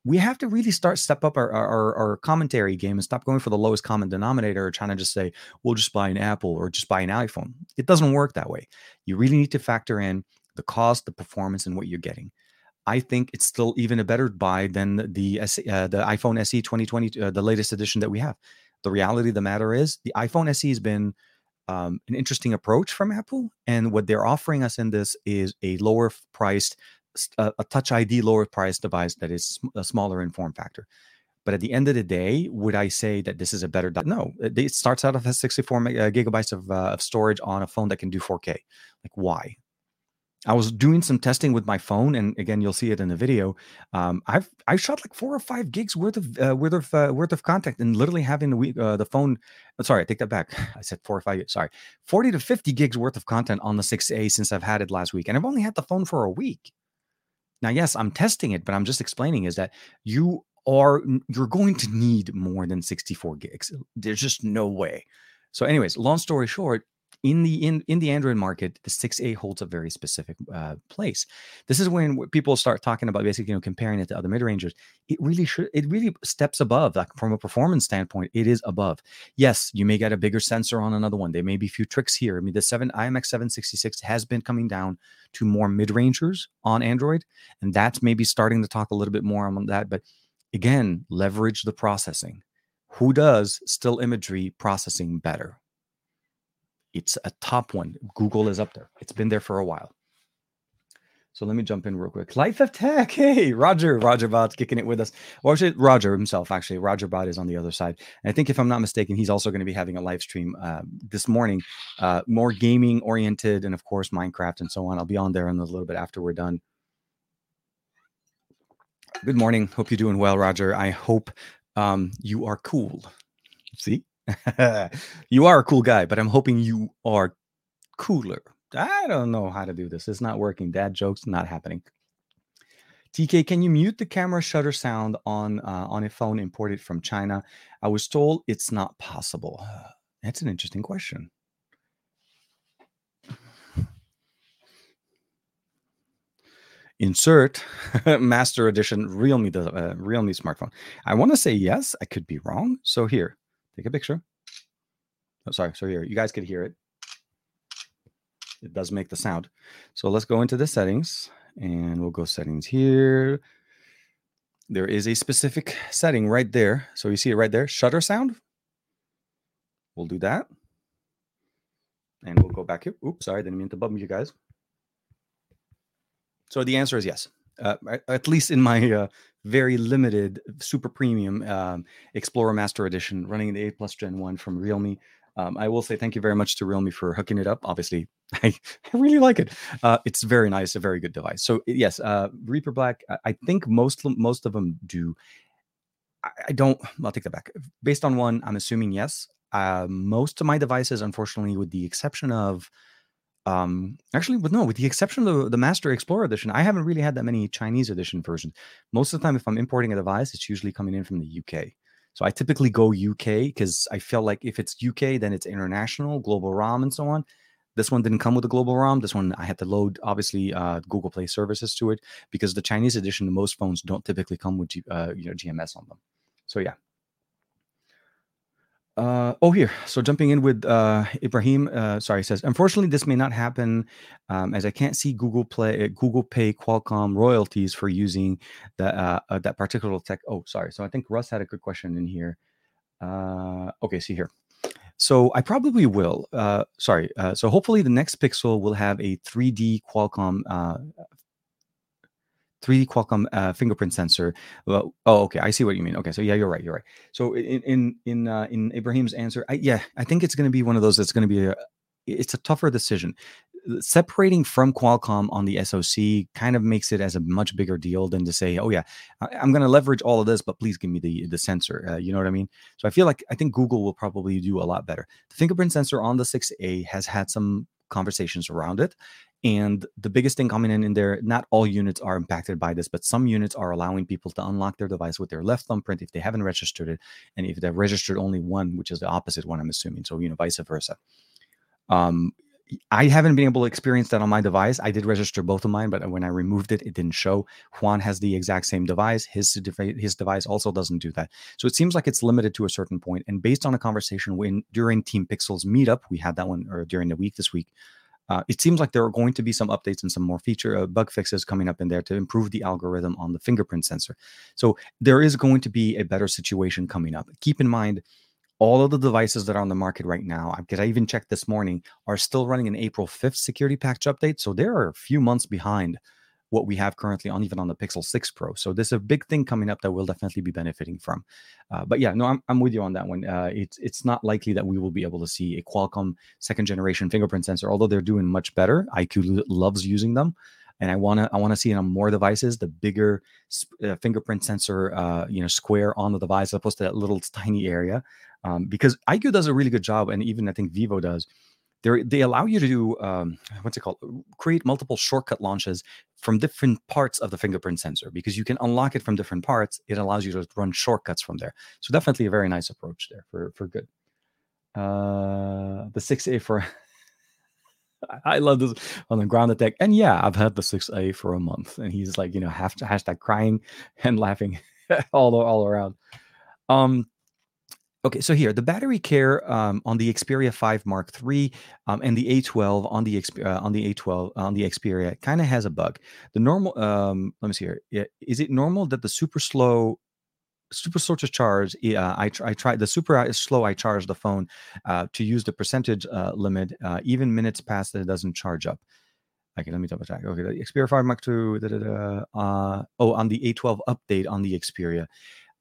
we have to really start step up our, our, our commentary game and stop going for the lowest common denominator or trying to just say we'll just buy an apple or just buy an iphone. It doesn't work that way. You really need to factor in the cost the performance and what you're getting. I think it's still even a better buy than the uh, the iphone se 2020 uh, the latest edition that we have. The reality of the matter is the iphone se has been um, an interesting approach from Apple. And what they're offering us in this is a lower priced, a, a Touch ID lower price device that is a smaller in form factor. But at the end of the day, would I say that this is a better? No, it starts out with 64 uh, gigabytes of, uh, of storage on a phone that can do 4K. Like, why? I was doing some testing with my phone, and again, you'll see it in the video. Um, I've I shot like four or five gigs worth of uh, worth of uh, worth of content, and literally having the uh, the phone. Uh, sorry, I take that back. I said four or five. Sorry, forty to fifty gigs worth of content on the 6A since I've had it last week, and I've only had the phone for a week. Now, yes, I'm testing it, but I'm just explaining is that you are you're going to need more than 64 gigs. There's just no way. So, anyways, long story short, in the in in the Android market, the 6A holds a very specific uh, place. This is when people start talking about basically you know comparing it to other mid rangers. It really should it really steps above. Like from a performance standpoint, it is above. Yes, you may get a bigger sensor on another one. There may be a few tricks here. I mean, the seven IMX 766 has been coming down to more mid rangers on Android, and that's maybe starting to talk a little bit more on that. But again, leverage the processing. Who does still imagery processing better? It's a top one. Google is up there. It's been there for a while. So let me jump in real quick. Life of Tech. Hey, Roger, Roger Bot's kicking it with us. Or Roger himself, actually. Roger Bot is on the other side. And I think if I'm not mistaken, he's also going to be having a live stream uh, this morning, uh, more gaming oriented and of course Minecraft and so on. I'll be on there in a little bit after we're done. Good morning. Hope you're doing well, Roger. I hope um, you are cool. See? you are a cool guy, but I'm hoping you are cooler. I don't know how to do this. It's not working. Dad jokes not happening. TK, can you mute the camera shutter sound on uh, on a phone imported from China? I was told it's not possible. That's an interesting question. Insert Master Edition Realme the uh, Realme smartphone. I want to say yes. I could be wrong. So here, take a picture. Oh, sorry. So here, you guys could hear it it does make the sound. So let's go into the settings and we'll go settings here. There is a specific setting right there. So you see it right there, shutter sound. We'll do that. And we'll go back here. Oops, sorry, didn't mean to bump you guys. So the answer is yes. Uh, at least in my uh, very limited super premium um, Explorer Master Edition running the 8 Plus Gen 1 from Realme. Um, I will say thank you very much to Realme for hooking it up. Obviously, I, I really like it. Uh, it's very nice, a very good device. So yes, uh, Reaper Black. I, think most most of them do. I, I, don't. I'll take that back. Based on one, I'm assuming yes. Uh, most of my devices, unfortunately, with the exception of, um, actually, with no, with the exception of the, the Master Explorer edition, I haven't really had that many Chinese edition versions. Most of the time, if I'm importing a device, it's usually coming in from the UK. So I typically go UK because I feel like if it's UK, then it's international, global ROM, and so on. This one didn't come with a global ROM. This one I had to load obviously uh, Google Play services to it because the Chinese edition, most phones don't typically come with G, uh, you know GMS on them. So yeah, uh, oh, here. So jumping in with uh, Ibrahim, uh, sorry, says, unfortunately, this may not happen um, as I can't see Google Play, uh, Google Pay Qualcomm royalties for using that uh, uh, that particular tech. Oh, sorry. So I think Russ had a good question in here. Uh, okay, see here. So I probably will. Uh, sorry. So hopefully the next Pixel will have a 3D Qualcomm uh, 3D Qualcomm uh, fingerprint sensor. Well, oh, okay, I see what you mean. Okay, so yeah, you're right. You're right. So in in in uh, in Ibrahim's answer, I, yeah, I think it's going to be one of those that's going to be a it's a tougher decision. Separating from Qualcomm on the SoC kind of makes it as a much bigger deal than to say, "Oh yeah, I, am going to leverage all of this, but please give me the the sensor." Uh, you know what I mean? So I feel like I think Google will probably do a lot better. The fingerprint sensor on the 6A has had some conversations around it, and the biggest thing coming in in there, not all units are impacted by this, but some units are allowing people to unlock their device with their left thumbprint if they haven't registered it, and if they've registered only one, which is the opposite one, I'm assuming. So you know, vice versa. Um, I haven't been able to experience that on my device. I did register both of mine, but when I removed it, it didn't show. Juan has the exact same device. His his device also doesn't do that. So it seems like it's limited to a certain point. And based on a conversation when during Team Pixels meetup, we had that one or during the week this week uh, it seems like there are going to be some updates and some more feature uh, bug fixes coming up in there to improve the algorithm on the fingerprint sensor. So there is going to be a better situation coming up. Keep in mind, all of the devices that are on the market right now, because I even checked this morning, are still running an April 5th security patch update. So they are a few months behind what we have currently on even on the Pixel 6 Pro. So there's a big thing coming up that we'll definitely be benefiting from. Uh, but yeah, no, I'm, I'm with you on that one. Uh, it's it's not likely that we will be able to see a Qualcomm second generation fingerprint sensor, although they're doing much better. IQ loves using them. And I want to I want to see it on more devices the bigger uh, fingerprint sensor uh, you know square on the device as opposed to that little tiny area um, because IQ does a really good job and even I think Vivo does they they allow you to do um, what's it called create multiple shortcut launches from different parts of the fingerprint sensor because you can unlock it from different parts it allows you to run shortcuts from there so definitely a very nice approach there for for good uh the 6a for I love this on the ground attack. And yeah, I've had the 6A for a month. And he's like, you know, hashtag crying and laughing all, all around. Um, Okay, so here the battery care um, on the Xperia 5 Mark III um, and the A12 on the uh, on the A12 on the Xperia kind of has a bug. The normal, um, let me see here. Is it normal that the super slow, super slow to charge? Uh, I I tried the super uh, slow. I charge the phone uh, to use the percentage uh, limit. Uh, even minutes past that it doesn't charge up. Okay, let me double check. Okay, the Xperia 5 Mark II. Da, da, da, uh, oh, on the A12 update on the Xperia.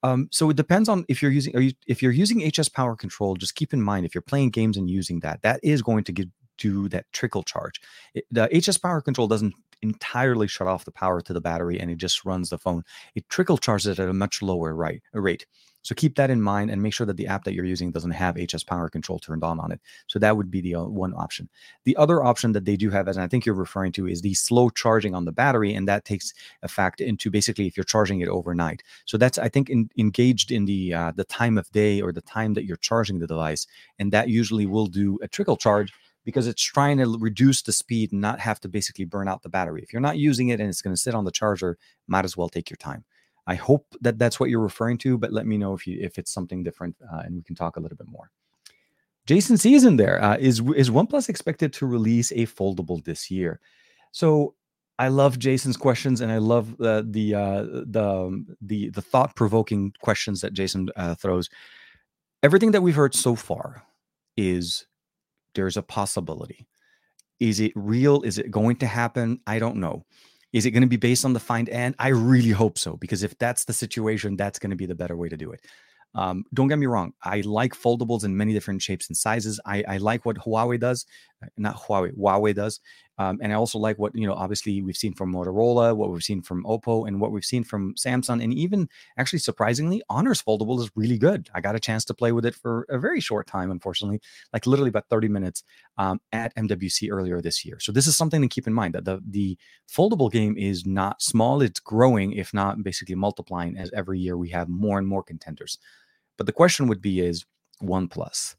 Um, so it depends on if you're using you, if you're using HS Power Control. Just keep in mind if you're playing games and using that, that is going to give do that trickle charge. It, the HS Power Control doesn't entirely shut off the power to the battery and it just runs the phone. It trickle charges at a much lower right, rate. So keep that in mind and make sure that the app that you're using doesn't have HS Power Control turned on on it. So that would be the uh, one option. The other option that they do have, as I think you're referring to, is the slow charging on the battery, and that takes effect into basically if you're charging it overnight. So that's I think in, engaged in the uh, the time of day or the time that you're charging the device, and that usually will do a trickle charge because it's trying to reduce the speed and not have to basically burn out the battery. If you're not using it and it's going to sit on the charger, might as well take your time. I hope that that's what you're referring to, but let me know if you if it's something different, uh, and we can talk a little bit more. Jason is in there. Uh, is is OnePlus expected to release a foldable this year? So I love Jason's questions, and I love the the uh, the the the thought provoking questions that Jason uh, throws. Everything that we've heard so far is there's a possibility. Is it real? Is it going to happen? I don't know. Is it going to be based on the Find N? I really hope so, because if that's the situation, that's going to be the better way to do it. Um, don't get me wrong. I like foldables in many different shapes and sizes. I, I like what Huawei does, uh, not Huawei, Huawei does. Um, and I also like what, you know, obviously we've seen from Motorola, what we've seen from Oppo, and what we've seen from Samsung. And even actually, surprisingly, Honor's foldable is really good. I got a chance to play with it for a very short time, unfortunately, like literally about 30 minutes um, at MWC earlier this year. So this is something to keep in mind that the, the foldable game is not small, it's growing, if not basically multiplying as every year we have more and more contenders. But the question would be is OnePlus.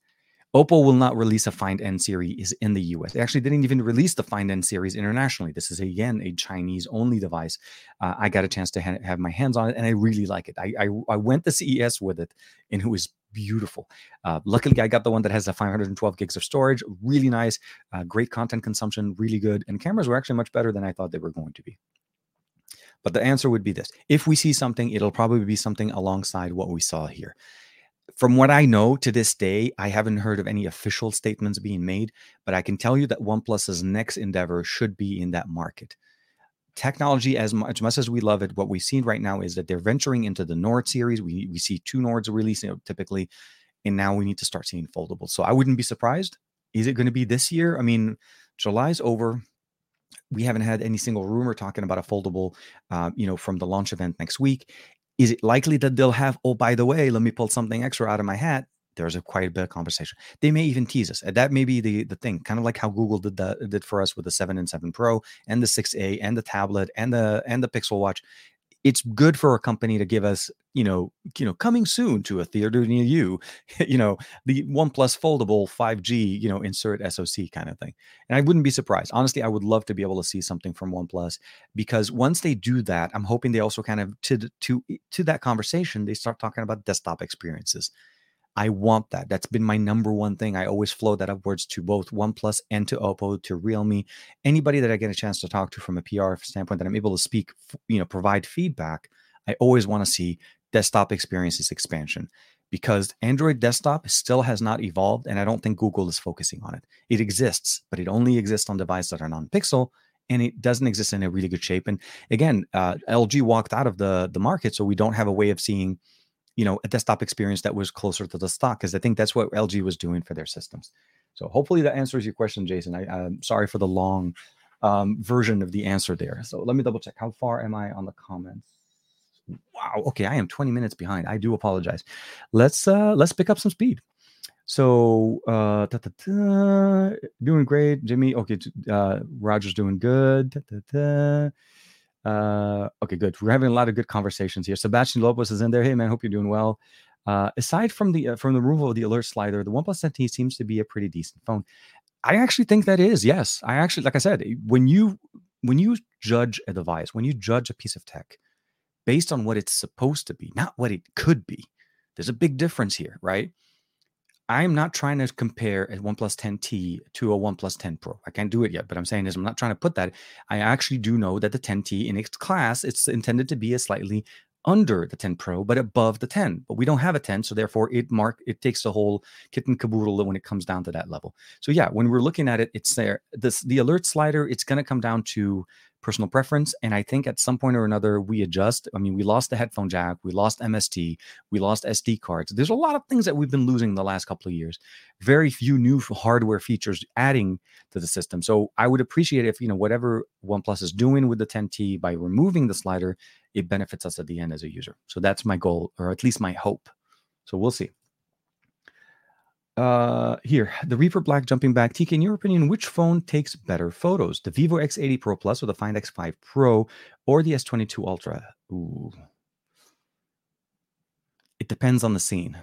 Oppo will not release a Find N series in the US. They actually didn't even release the Find N series internationally. This is again a Chinese only device. Uh, I got a chance to ha- have my hands on it, and I really like it. I, I, I went to CES with it, and it was beautiful. Uh, luckily, I got the one that has the 512 gigs of storage. Really nice, uh, great content consumption, really good, and cameras were actually much better than I thought they were going to be. But the answer would be this: if we see something, it'll probably be something alongside what we saw here from what I know to this day, I haven't heard of any official statements being made, but I can tell you that OnePlus's next endeavor should be in that market. Technology, as much, as much as we love it, what we've seen right now is that they're venturing into the Nord series. We, we see two Nords releasing typically, and now we need to start seeing foldables. So I wouldn't be surprised. Is it going to be this year? I mean, July's over. We haven't had any single rumor talking about a foldable, uh, you know, from the launch event next week. Is it likely that they'll have, oh, by the way, let me pull something extra out of my hat? There's a quite a bit of conversation. They may even tease us. And That may be the, the thing, kind of like how Google did that did for us with the 7 and 7 Pro and the 6A and the tablet and the and the Pixel Watch it's good for a company to give us, you know, you know, coming soon to a theater near you, you know, the OnePlus foldable 5G, you know, insert SoC kind of thing. And I wouldn't be surprised. Honestly, I would love to be able to see something from OnePlus because once they do that, I'm hoping they also kind of to to to that conversation, they start talking about desktop experiences. I want that. That's been my number one thing. I always flow that upwards to both OnePlus and to Oppo, to Realme, anybody that I get a chance to talk to from a PR standpoint that I'm able to speak, you know, provide feedback. I always want to see desktop experiences expansion because Android desktop still has not evolved, and I don't think Google is focusing on it. It exists, but it only exists on devices that are non-pixel, and it doesn't exist in a really good shape. And again, uh, LG walked out of the the market, so we don't have a way of seeing you know, a desktop experience that was closer to the stock because I think that's what LG was doing for their systems. So hopefully that answers your question, Jason. I, am sorry for the long um, version of the answer there. So let me double check. How far am I on the comments? Wow. Okay, I am 20 minutes behind. I do apologize. Let's uh let's pick up some speed. So uh doing great, Jimmy. Okay, uh Roger's doing good. Uh, okay, good. We're having a lot of good conversations here. Sebastian Lopez is in there. Hey, man, hope you're doing well. Uh, aside from the uh, from the removal of the alert slider, the OnePlus 10T seems to be a pretty decent phone. I actually think that is yes. I actually, like I said, when you when you judge a device, when you judge a piece of tech based on what it's supposed to be, not what it could be, there's a big difference here, right? I'm not trying to compare a OnePlus 10T to a OnePlus 10 Pro. I can't do it yet, but I'm saying is I'm not trying to put that. I actually do know that the 10T in its class, it's intended to be a slightly under the 10 Pro, but above the 10. But we don't have a 10, so therefore it mark it takes the whole kit and caboodle when it comes down to that level. So yeah, when we're looking at it, it's there. This the alert slider. It's going to come down to personal preference. And I think at some point or another, we adjust. I mean, we lost the headphone jack, we lost MST, we lost SD cards. There's a lot of things that we've been losing the last couple of years. Very few new hardware features adding to the system. So I would appreciate if, you know, whatever OnePlus is doing with the 10T by removing the slider, it benefits us at the end as a user. So that's my goal, or at least my hope. So we'll see. Uh, here, the Reaper Black jumping back. TK, in your opinion, which phone takes better photos? The Vivo X80 Pro Plus or the Find X5 Pro or the S22 Ultra? Ooh. It depends on the scene.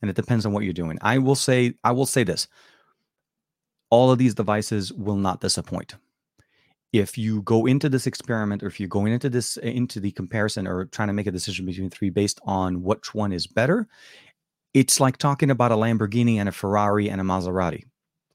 And it depends on what you're doing. I will say, I will say this. All of these devices will not disappoint. If you go into this experiment or if you're going into this into the comparison or trying to make a decision between three based on which one is better, it's like talking about a Lamborghini and a Ferrari and a Maserati.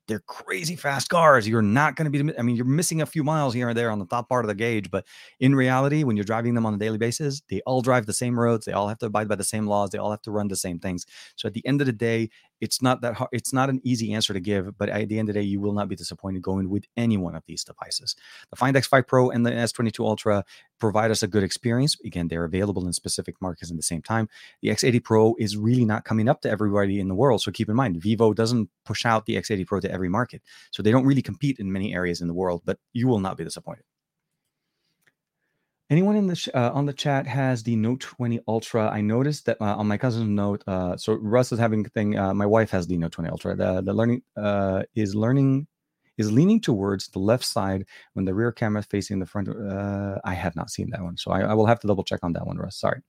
They're crazy fast cars. You're not going to be, I mean, you're missing a few miles here and there on the top part of the gauge. But in reality, when you're driving them on a daily basis, they all drive the same roads. They all have to abide by the same laws. They all have to run the same things. So at the end of the day, it's not that hard, it's not an easy answer to give, but at the end of the day, you will not be disappointed going with any one of these devices. The Find X5 Pro and the S22 Ultra provide us a good experience. Again, they're available in specific markets at the same time. The X80 Pro is really not coming up to everybody in the world. So keep in mind, Vivo doesn't push out the X80 Pro to every market. So they don't really compete in many areas in the world, but you will not be disappointed. Anyone in the sh- uh, on the chat has the Note 20 Ultra. I noticed that uh, on my cousin's Note. Uh, so Russ is having a thing. Uh, my wife has the Note 20 Ultra. The the learning uh, is learning is leaning towards the left side when the rear camera is facing the front. Uh, I have not seen that one, so I, I will have to double check on that one, Russ. Sorry.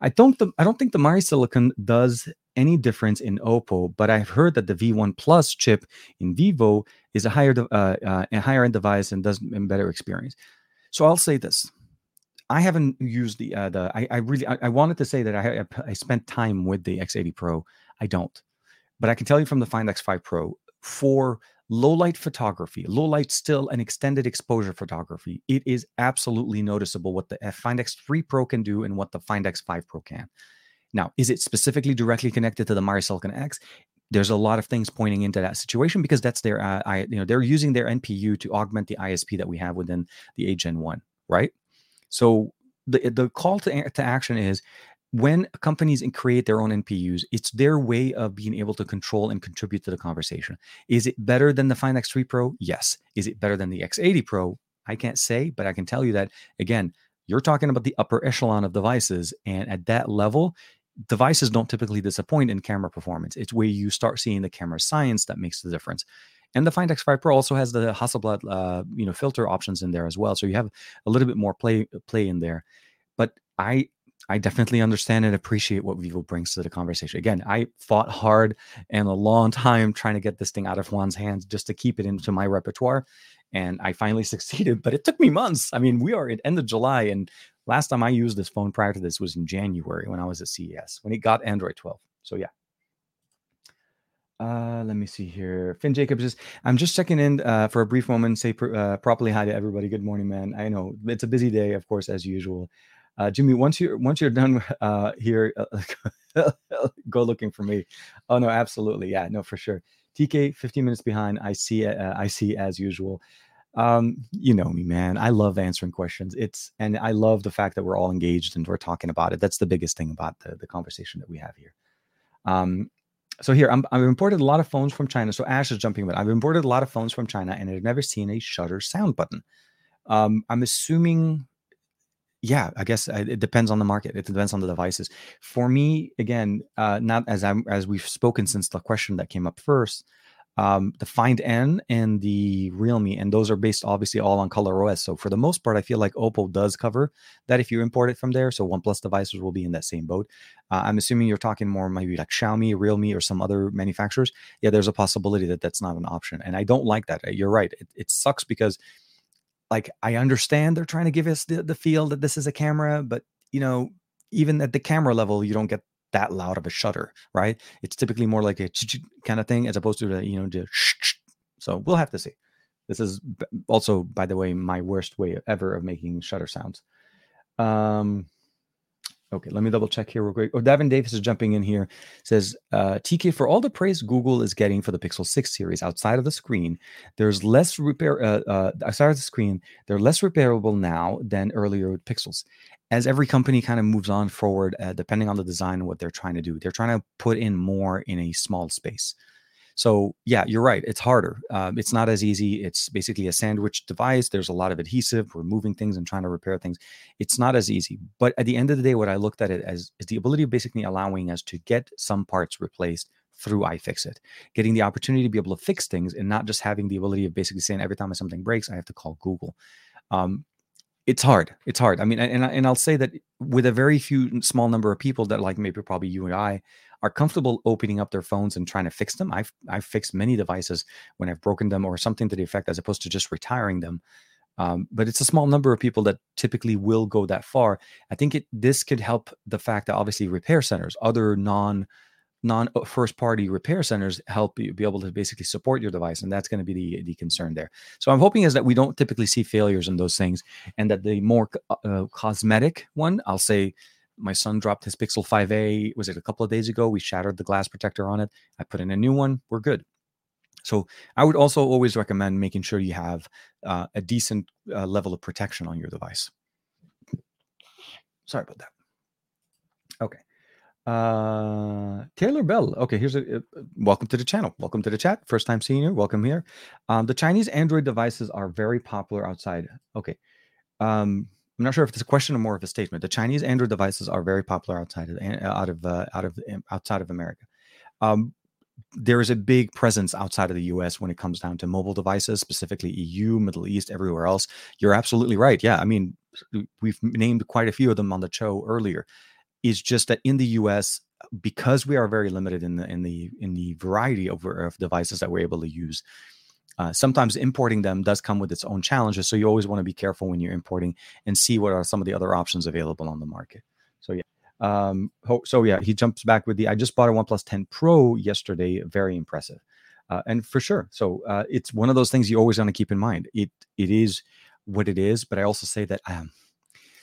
I don't the, I don't think the Mari Silicon does any difference in Oppo, but I've heard that the V1 Plus chip in Vivo is a higher uh, a higher end device and does a better experience. So I'll say this: I haven't used the uh, the I, I really I, I, wanted to say that I I spent time with the X80 Pro. I don't, but I can tell you from the Find X5 Pro for low light photography, low light still and extended exposure photography, it is absolutely noticeable what the Find X3 Pro can do and what the Find X5 Pro can. Now, is it specifically directly connected to the Mari Silicon X? There's a lot of things pointing into that situation because that's their, uh, I, you know, they're using their NPU to augment the ISP that we have within the Gen 1, right? So the the call to, to action is when companies create their own NPUs, it's their way of being able to control and contribute to the conversation. Is it better than the Find X3 Pro? Yes. Is it better than the X80 Pro? I can't say, but I can tell you that again, you're talking about the upper echelon of devices, and at that level, devices don't typically disappoint in camera performance. It's where you start seeing the camera science that makes the difference. And the Find X5 Pro also has the Hasselblad, uh, you know, filter options in there as well. So you have a little bit more play play in there. But I I definitely understand and appreciate what Vivo brings to the conversation. Again, I fought hard and a long time trying to get this thing out of Juan's hands just to keep it into my repertoire. And I finally succeeded, but it took me months. I mean, we are at end of July, and last time I used this phone prior to this was in January when I was at CES when it got Android 12. So yeah, uh, let me see here. Finn Jacobs is. I'm just checking in uh, for a brief moment. Say pr- uh, properly hi to everybody. Good morning, man. I know it's a busy day, of course, as usual. Uh, Jimmy, once you're once you're done uh, here, uh, go looking for me. Oh no, absolutely, yeah, no, for sure. TK, 15 minutes behind. I see. Uh, I see as usual. Um, you know me, man. I love answering questions. It's and I love the fact that we're all engaged and we're talking about it. That's the biggest thing about the the conversation that we have here. Um, so here I'm, I've imported a lot of phones from China. So Ash is jumping, but I've imported a lot of phones from China, and I've never seen a shutter sound button. Um, I'm assuming, yeah, I guess uh, it depends on the market. It depends on the devices. For me, again, uh, not as I'm as we've spoken since the question that came up first um, the Find N and the Realme, and those are based obviously all on Color OS. So for the most part, I feel like Oppo does cover that if you import it from there. So OnePlus devices will be in that same boat. Uh, I'm assuming you're talking more maybe like Xiaomi, Realme, or some other manufacturers. Yeah, there's a possibility that that's not an option, and I don't like that. You're right. It, it sucks because like I understand they're trying to give us the, the feel that this is a camera, but you know even at the camera level, you don't get that loud of a shutter, right? It's typically more like a kind of thing as opposed to the, you know, the so we'll have to see. This is also, by the way, my worst way ever of making shutter sounds. Um, Okay, let me double check here real quick. Oh, Davin Davis is jumping in here. Says uh, TK for all the praise Google is getting for the Pixel Six series outside of the screen, there's less repair uh, uh, outside of the screen. They're less repairable now than earlier with Pixels. As every company kind of moves on forward, uh, depending on the design and what they're trying to do, they're trying to put in more in a small space. So yeah, you're right. It's harder. Um, it's not as easy. It's basically a sandwich device. There's a lot of adhesive. We're moving things and trying to repair things. It's not as easy. But at the end of the day, what I looked at it as is the ability of basically allowing us to get some parts replaced through iFixit, getting the opportunity to be able to fix things and not just having the ability of basically saying every time something breaks, I have to call Google. Um, it's hard. It's hard. I mean, and and I'll say that with a very few small number of people that like maybe probably you and I are comfortable opening up their phones and trying to fix them. I've I've fixed many devices when I've broken them or something to the effect, as opposed to just retiring them. Um, but it's a small number of people that typically will go that far. I think it this could help the fact that obviously repair centers, other non non uh, first party repair centers help you be able to basically support your device and that's going to be the the concern there so i'm hoping is that we don't typically see failures in those things and that the more uh, uh cosmetic one i'll say my son dropped his Pixel 5a. Was it a couple of days ago? We shattered the glass protector on it. I put in a new one. We're good. So I would also always recommend making sure you have uh, a decent uh, level of protection on your device. Sorry about that. Okay. Uh, Taylor Bell. Okay, here's a uh, welcome to the channel. Welcome to the chat. First time seeing you. Welcome here. Um, the Chinese Android devices are very popular outside. Okay. Um, I'm not sure if it's a question or more of a statement. The Chinese Android devices are very popular outside of out of uh, out of outside of America. Um, there is a big presence outside of the US when it comes down to mobile devices, specifically EU, Middle East, everywhere else. You're absolutely right. Yeah, I mean, we've named quite a few of them on the show earlier. Is just that in the US, because we are very limited in the in the in the variety of, of devices that we're able to use, uh, sometimes importing them does come with its own challenges. So you always want to be careful when you're importing and see what are some of the other options available on the market. So yeah. Um, so yeah, he jumps back with the. I just bought a OnePlus 10 Pro yesterday. Very impressive, uh, and for sure. So uh, it's one of those things you always want to keep in mind. It it is what it is, but I also say that. Um,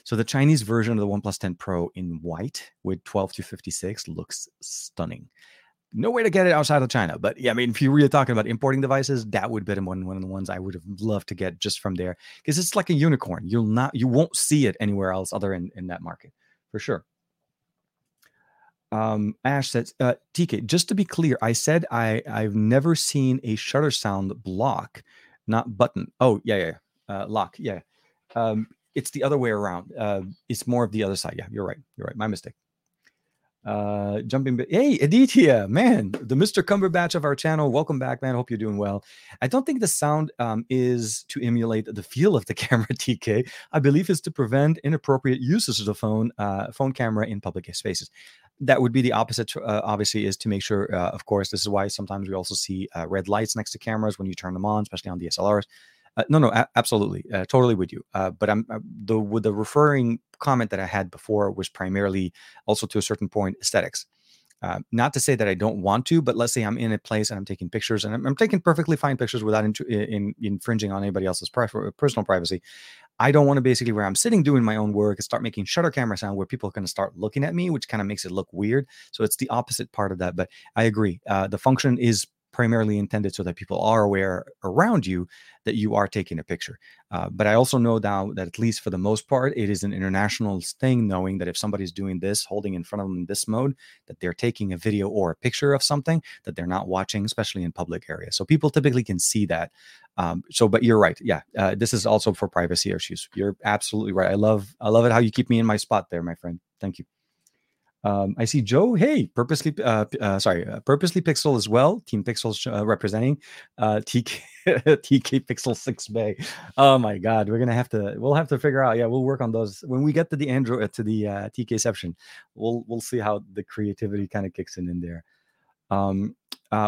so the Chinese version of the OnePlus 10 Pro in white with 12 to 56 looks stunning no way to get it outside of China. But yeah, I mean, if you were really talking about importing devices, that would be one one of the ones I would have loved to get just from there because it's like a unicorn. You'll not, you won't see it anywhere else other in in that market for sure. Um, Ash says, uh, TK, just to be clear, I said I I've never seen a shutter sound block, not button. Oh yeah, yeah, uh, lock. Yeah, um, it's the other way around. Uh, it's more of the other side. Yeah, you're right. You're right. My mistake. Uh, jumping, hey, Aditya, man, the Mr. Cumberbatch of our channel. Welcome back, man. Hope you're doing well. I don't think the sound um, is to emulate the feel of the camera, TK. I believe it's to prevent inappropriate uses of the phone, uh, phone camera in public spaces. That would be the opposite, uh, obviously, is to make sure, uh, of course, this is why sometimes we also see uh, red lights next to cameras when you turn them on, especially on DSLRs. Uh, no, no, a- absolutely, uh, totally with you. Uh, but I'm uh, the with the referring comment that I had before was primarily also to a certain point aesthetics. Uh, not to say that I don't want to, but let's say I'm in a place and I'm taking pictures and I'm, I'm taking perfectly fine pictures without in, in, infringing on anybody else's pri- personal privacy. I don't want to basically where I'm sitting doing my own work and start making shutter camera sound where people are going to start looking at me, which kind of makes it look weird. So it's the opposite part of that. But I agree. Uh, the function is primarily intended so that people are aware around you that you are taking a picture. Uh, but I also know now that at least for the most part, it is an international thing, knowing that if somebody's doing this, holding in front of them in this mode, that they're taking a video or a picture of something that they're not watching, especially in public areas. So people typically can see that. Um, so, but you're right. Yeah, uh, this is also for privacy issues. You're absolutely right. I love, I love it how you keep me in my spot there, my friend. Thank you. Um, I see Joe. Hey, purposely, uh, uh, sorry, uh, purposely Pixel as well. Team Pixel uh, representing uh, TK TK Pixel Six Bay. Oh my God, we're gonna have to. We'll have to figure out. Yeah, we'll work on those when we get to the Android uh, to the uh, TKception. We'll we'll see how the creativity kind of kicks in in there. Um,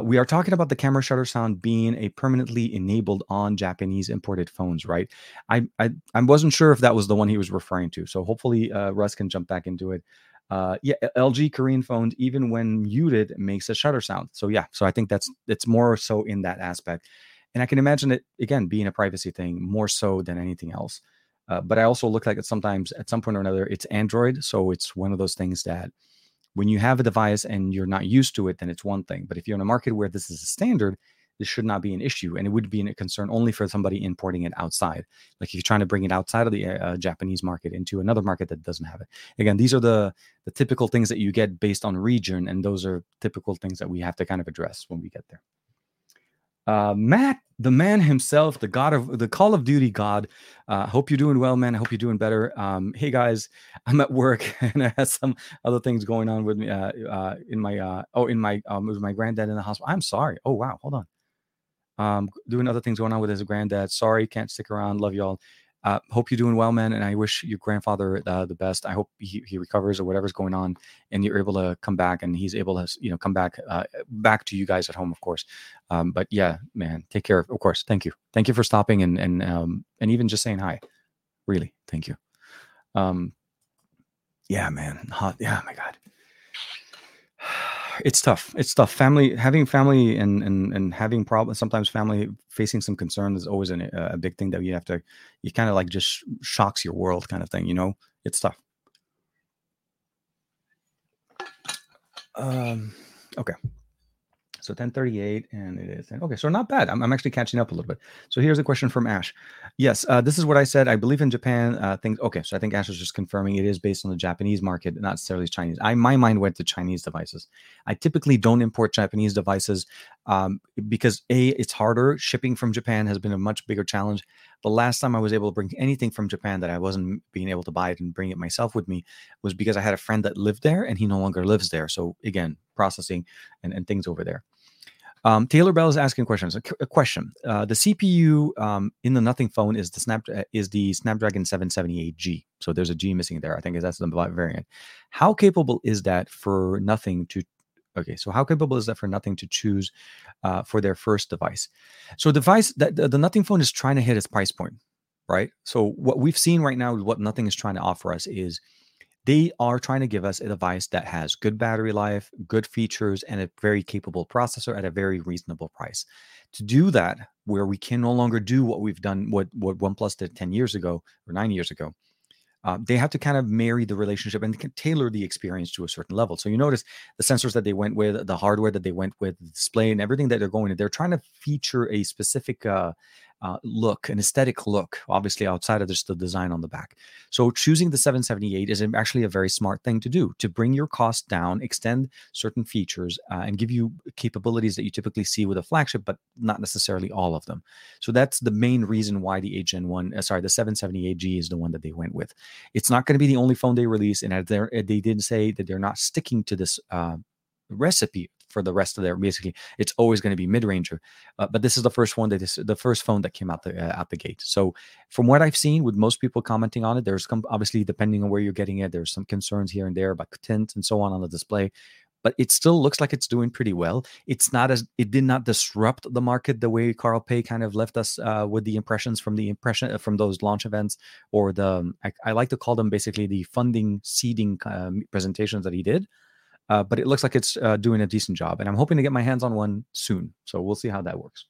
we are talking about the camera shutter sound being a permanently enabled on Japanese imported phones, right? I, I I wasn't sure if that was the one he was referring to. So hopefully uh, Russ can jump back into it uh, yeah, LG Korean phones, even when muted, makes a shutter sound. So yeah, so I think that's it's more so in that aspect, and I can imagine it again being a privacy thing more so than anything else. Uh, but I also look like it sometimes at some point or another, it's Android. So it's one of those things that when you have a device and you're not used to it, then it's one thing. But if you're in a market where this is a standard, this should not be an issue. And it would be a concern only for somebody importing it outside. Like if you're trying to bring it outside of the uh, Japanese market into another market that doesn't have it. Again, these are the, the typical things that you get based on region. And those are typical things that we have to kind of address when we get there. Uh, Matt, the man himself, the God of the Call of Duty God. Uh, hope you're doing well, man. I hope you're doing better. Um, hey guys, I'm at work and I have some other things going on with me. Uh, uh, in my uh, oh, in my um, with my granddad in the hospital. I'm sorry. Oh wow, hold on um, doing other things going on with his granddad. Sorry, can't stick around. Love y'all. Uh, hope you're doing well, man. And I wish your grandfather uh, the best. I hope he, he recovers or whatever's going on, and you're able to come back, and he's able to, you know, come back, uh, back to you guys at home, of course. Um, but yeah, man, take care. Of course, thank you, thank you for stopping and and um, and even just saying hi. Really, thank you. Um, yeah, man, hot. Yeah, my God it's tough. It's tough. Family having family and and and having problems. Sometimes family facing some concern is always an, a big thing that you have to. You kind of like just shocks your world, kind of thing. You know, it's tough. Um. Okay. So 1038 and it is. Okay, so not bad. I'm, I'm actually catching up a little bit. So here's a question from Ash. Yes, uh, this is what I said. I believe in Japan uh, things. Okay, so I think Ash is just confirming it is based on the Japanese market, not necessarily Chinese. I my mind went to Chinese devices. I typically don't import Japanese devices um, because a it's harder. Shipping from Japan has been a much bigger challenge. The last time I was able to bring anything from Japan that I wasn't being able to buy it and bring it myself with me was because I had a friend that lived there and he no longer lives there. So again, processing and, and things over there. Um, Taylor Bell is asking questions. A, a question: uh, The CPU um, in the Nothing phone is the Snap uh, is the Snapdragon 778G. So there's a G missing there. I think that's the variant. How capable is that for Nothing to? Okay, so how capable is that for Nothing to choose uh, for their first device? So device that the, the Nothing phone is trying to hit its price point, right? So what we've seen right now, what Nothing is trying to offer us is they are trying to give us a device that has good battery life, good features, and a very capable processor at a very reasonable price. To do that, where we can no longer do what we've done, what what OnePlus did 10 years ago or nine years ago, uh, they have to kind of marry the relationship and tailor the experience to a certain level. So you notice the sensors that they went with, the hardware that they went with, the display, and everything that they're going to. They're trying to feature a specific uh, uh, look, an aesthetic look, obviously outside of just the design on the back. So choosing the 778 is actually a very smart thing to do to bring your cost down, extend certain features, uh, and give you capabilities that you typically see with a flagship, but not necessarily all of them. So that's the main reason why the 8 Gen 1, uh, sorry, the 778G is the one that they went with. It's not going to be the only phone they release, and they didn't say that they're not sticking to this uh, recipe for the rest of their basically it's always going to be mid-ranger uh, but this is the first one that is the first phone that came out the uh, out the gate so from what i've seen with most people commenting on it there's some, obviously depending on where you're getting it there's some concerns here and there about tint and so on on the display but it still looks like it's doing pretty well. It's not as it did not disrupt the market the way Carl Pei kind of left us uh, with the impressions from the impression uh, from those launch events or the um, I, I, like to call them basically the funding seeding um, presentations that he did. Uh, but it looks like it's uh, doing a decent job, and I'm hoping to get my hands on one soon. So we'll see how that works.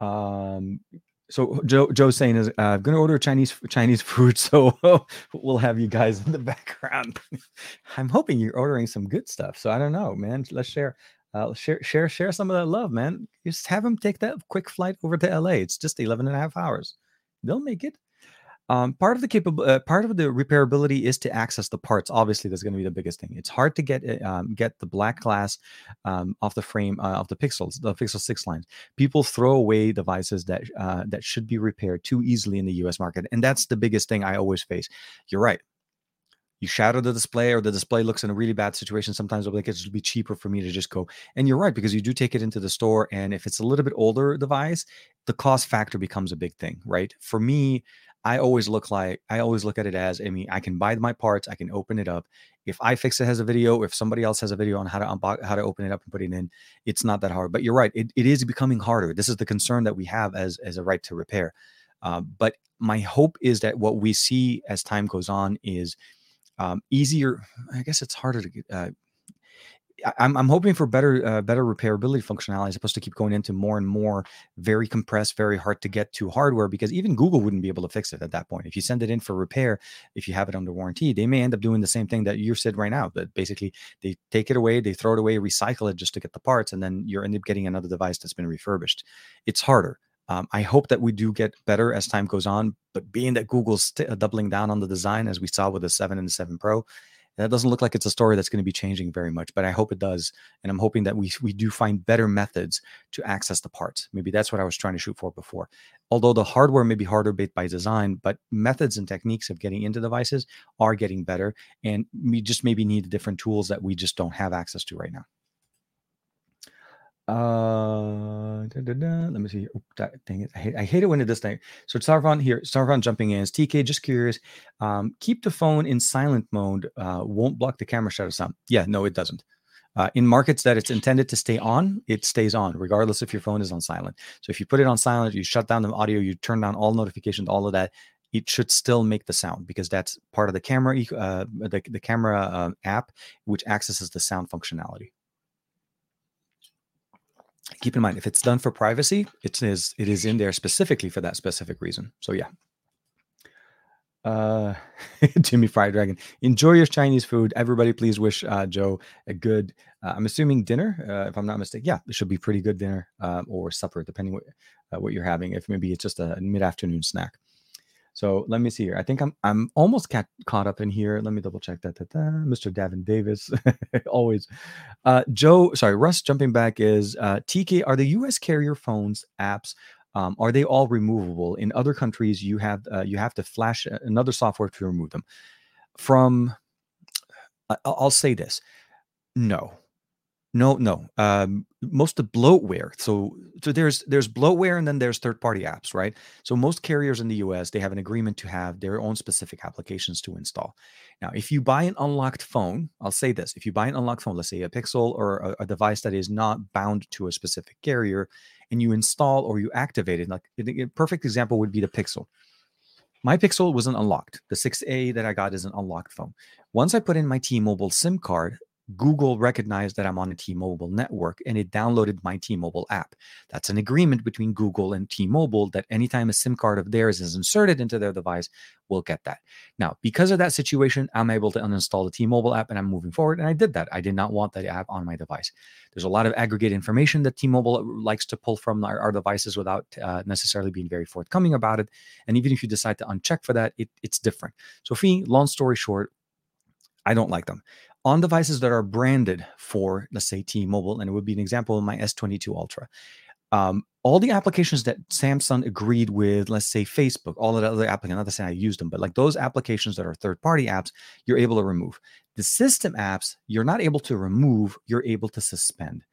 Um, so Joe Joe's saying is uh, I'm going to order Chinese Chinese food, so we'll have you guys in the background. I'm hoping you're ordering some good stuff. So I don't know, man. Let's share. Uh, share share share some of that love, man. Just have them take that quick flight over to LA. It's just 11 and a half hours. They'll make it. Um, part of the capable, uh, part of the repairability is to access the parts. Obviously, that's going to be the biggest thing. It's hard to get uh, um, get the black glass um, off the frame uh, of the Pixels, the Pixel Six lines. People throw away devices that uh, that should be repaired too easily in the U.S. market, and that's the biggest thing I always face. You're right. You shatter the display, or the display looks in a really bad situation. Sometimes be like, it'll be cheaper for me to just go. And you're right because you do take it into the store, and if it's a little bit older device, the cost factor becomes a big thing, right? For me, I always look like I always look at it as I mean I can buy my parts, I can open it up. iFixit has a video, if somebody else has a video on how to unbox, how to open it up and put it in, it's not that hard. But you're right, it, it is becoming harder. This is the concern that we have as as a right to repair. Uh, but my hope is that what we see as time goes on is um, easier. I guess it's harder to get. Uh, I'm, I'm hoping for better uh, better repairability functionality as opposed to keep going into more and more very compressed, very hard to get to hardware because even Google wouldn't be able to fix it at that point. If you send it in for repair, if you have it under warranty, they may end up doing the same thing that you said right now. That basically they take it away, they throw it away, recycle it just to get the parts, and then you're end up getting another device that's been refurbished. It's harder. Um, I hope that we do get better as time goes on, but being that Google's st- doubling down on the design, as we saw with the 7 and the 7 Pro, that doesn't look like it's a story that's going to be changing very much, but I hope it does. And I'm hoping that we we do find better methods to access the parts. Maybe that's what I was trying to shoot for before. Although the hardware may be harder by design, but methods and techniques of getting into devices are getting better, and we just maybe need different tools that we just don't have access to right now. Uh, da, da, da. let me see. That, dang it. I hate, I hate it when it does that. So Sarvan here, Sarvan jumping in. Is TK just curious. Um, keep the phone in silent mode. Uh, won't block the camera shutter sound. Yeah, no, it doesn't. Uh, in markets that it's intended to stay on, it stays on, regardless if your phone is on silent. So if you put it on silent, you shut down the audio, you turn down all notifications, all of that, it should still make the sound because that's part of the camera, uh, the, the camera uh, app, which accesses the sound functionality keep in mind if it's done for privacy it is it is in there specifically for that specific reason. So yeah. Uh Jimmy Fire Dragon enjoy your chinese food. Everybody please wish uh joe a good uh, i'm assuming dinner uh, if i'm not mistaken. Yeah it should be pretty good dinner um, or supper depending what, uh, what you're having if maybe it's just a mid-afternoon snack so let me see here. I think I'm I'm almost ca- caught up in here. Let me double check that. Mr. Davin Davis, always. Uh, Joe, sorry, Russ. Jumping back is uh, TK. Are the U.S. carrier phones apps? Um, are they all removable? In other countries, you have uh, you have to flash another software to remove them. From, I'll say this, no, no, no. Um, most of bloatware. So, so there's there's bloatware and then there's third party apps, right? So most carriers in the US they have an agreement to have their own specific applications to install. Now, if you buy an unlocked phone, I'll say this: if you buy an unlocked phone, let's say a Pixel or a, a device that is not bound to a specific carrier, and you install or you activate it, like a perfect example would be the Pixel. My Pixel wasn't unlocked. The 6A that I got is an unlocked phone. Once I put in my T-Mobile SIM card, Google recognized that I'm on a T Mobile network and it downloaded my T Mobile app. That's an agreement between Google and T Mobile that anytime a SIM card of theirs is inserted into their device, we'll get that. Now, because of that situation, I'm able to uninstall the T Mobile app and I'm moving forward. And I did that. I did not want that app on my device. There's a lot of aggregate information that T Mobile likes to pull from our, our devices without uh, necessarily being very forthcoming about it. And even if you decide to uncheck for that, it, it's different. So, me, long story short, I don't like them on devices that are branded for, let's say, T-Mobile, and it would be an example of my S22 Ultra. Um, all the applications that Samsung agreed with, let's say Facebook, all of the other applications, not to say I used them, but like those applications that are third-party apps, you're able to remove. The system apps, you're not able to remove, you're able to suspend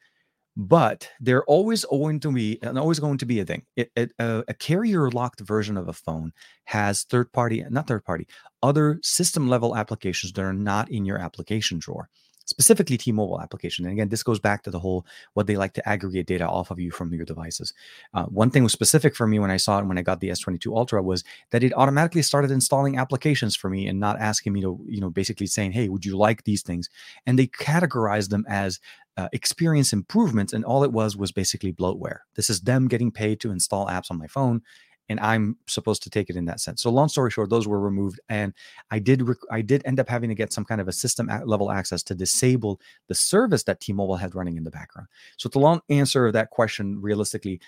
but they're always going to be and always going to be a thing. It, it, uh, a carrier locked version of a phone has third party, not third party, other system level applications that are not in your application drawer specifically T-Mobile application. And again, this goes back to the whole what they like to aggregate data off of you from your devices. Uh, one thing was specific for me when I saw it when I got the S22 Ultra was that it automatically started installing applications for me and not asking me to, you know, basically saying, "Hey, would you like these things?" And they categorized them as uh, experience improvements, and all it was was basically bloatware. This is them getting paid to install apps on my phone, and I'm supposed to take it in that sense. So long story short, those were removed, and I did rec- I did end up having to get some kind of a system level access to disable the service that T-Mobile had running in the background. So the long answer of that question, realistically,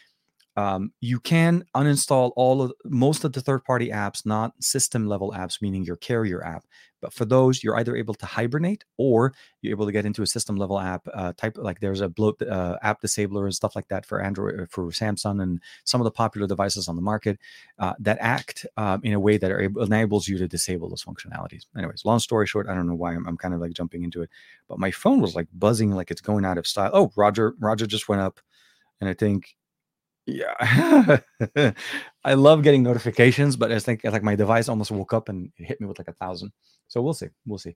um, you can uninstall all of most of the third-party apps, not system level apps, meaning your carrier app. But for those, you're either able to hibernate or you're able to get into a system level app uh, type. Like there's a bloat uh, app disabler and stuff like that for Android, uh, for Samsung, and some of the popular devices on the market uh, that act um, in a way that able, enables you to disable those functionalities. Anyways, long story short, I don't know why I'm, I'm kind of like jumping into it, but my phone was like buzzing like it's going out of style. Oh, Roger, Roger just went up, and I think yeah. I love getting notifications, but I think like my device almost woke up and it hit me with like a thousand. So we'll see. We'll see.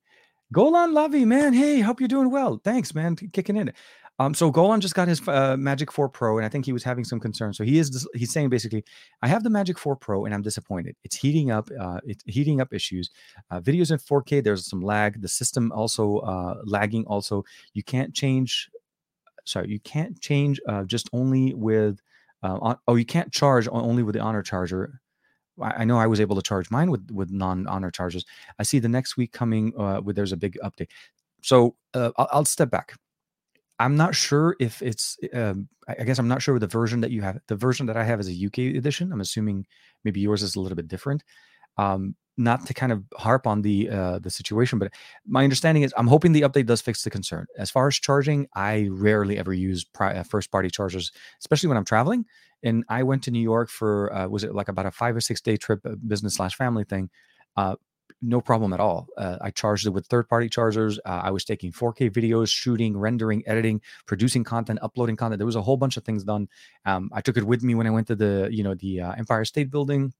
Golan Lavi, man. Hey, hope you're doing well. Thanks, man, kicking in. Um, so Golan just got his uh, Magic 4 Pro, and I think he was having some concerns. So he is he's saying basically, I have the Magic 4 Pro, and I'm disappointed. It's heating up. Uh, it's heating up issues. Uh, videos in 4K. There's some lag. The system also uh, lagging. Also, you can't change. Sorry, you can't change uh, just only with. Uh, oh, you can't charge only with the Honor charger. I know I was able to charge mine with with non honor charges. I see the next week coming uh, with there's a big update. So uh, I'll, I'll, step back. I'm not sure if it's. Um, I guess I'm not sure with the version that you have. The version that I have is a UK edition. I'm assuming maybe yours is a little bit different. Um, not to kind of harp on the uh, the situation, but my understanding is I'm hoping the update does fix the concern. As far as charging, I rarely ever use pri- uh, first party chargers, especially when I'm traveling. And I went to New York for uh, was it like about a five or six day trip, uh, business slash family thing. Uh, no problem at all. I charged it with third party chargers. I was taking 4K videos, shooting, rendering, editing, producing content, uploading content. There was a whole bunch of things done. Um, I took it with me when I went to the you know the Empire State Building.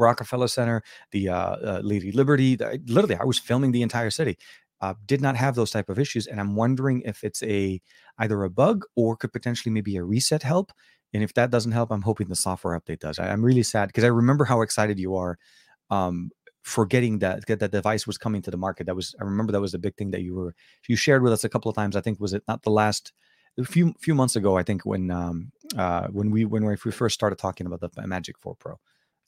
Rockefeller Center, the uh, Lady Liberty. The, literally, I was filming the entire city. did not have those type of issues, and I'm wondering if it's a either a bug or could potentially maybe a reset help and if that doesn't help, I'm hoping the software update does. I, am really sad because I remember how excited you are um, for getting that that device was coming to the market. That was I remember that was the big thing that you were you shared with us a couple of times. I think was it not the last a few few months ago. I think when um, uh, when we when we first started talking about the Magic 4 Pro.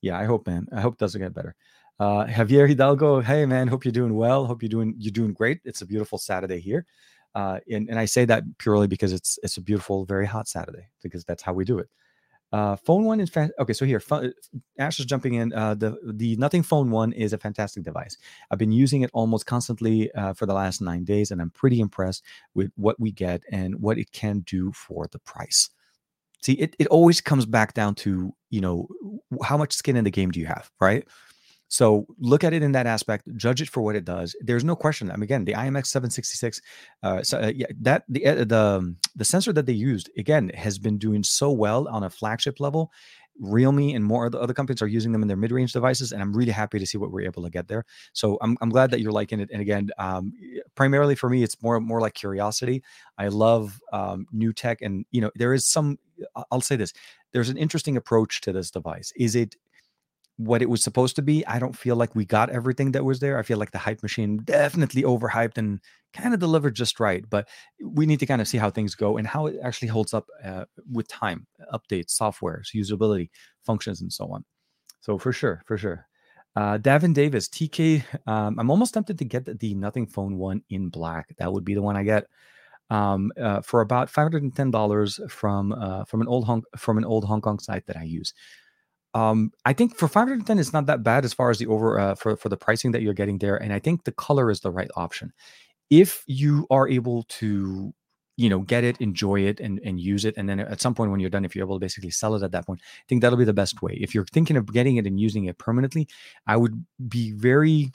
Yeah, I hope, man. I hope it doesn't get better. Uh, Javier Hidalgo, hey man, hope you're doing well. Hope you're doing you're doing great. It's a beautiful Saturday here. Uh, and, and I say that purely because it's it's a beautiful, very hot Saturday because that's how we do it. Uh, phone one is fa- okay. So here, Ash is jumping in. Uh, the the Nothing Phone one is a fantastic device. I've been using it almost constantly uh, for the last nine days, and I'm pretty impressed with what we get and what it can do for the price. See, it, it always comes back down to you know how much skin in the game do you have, right? So look at it in that aspect, judge it for what it does. There's no question. I mean, again, the IMX 766, uh, so, uh, yeah, that the uh, the um, the sensor that they used again has been doing so well on a flagship level. Realme and more of the other companies are using them in their mid-range devices, and I'm really happy to see what we're able to get there. So I'm, I'm glad that you're liking it. And again, um, primarily for me, it's more more like curiosity. I love um, new tech, and you know, there is some. I'll say this: there's an interesting approach to this device. Is it what it was supposed to be. I don't feel like we got everything that was there. I feel like the hype machine definitely overhyped and kind of delivered just right. But we need to kind of see how things go and how it actually holds up uh, with time, updates, software, usability, functions, and so on. So for sure, for sure. Uh, Davin Davis, TK. Um, I'm almost tempted to get the, the, Nothing Phone one in black. That would be the one I get um, uh, for about five hundred and ten dollars from uh, from an old Hong from an old Hong Kong site that I use. Um, I think for 510, it's not that bad as far as the over uh, for for the pricing that you're getting there, and I think the color is the right option. If you are able to, you know, get it, enjoy it, and and use it, and then at some point when you're done, if you're able to basically sell it at that point, I think that'll be the best way. If you're thinking of getting it and using it permanently, I would be very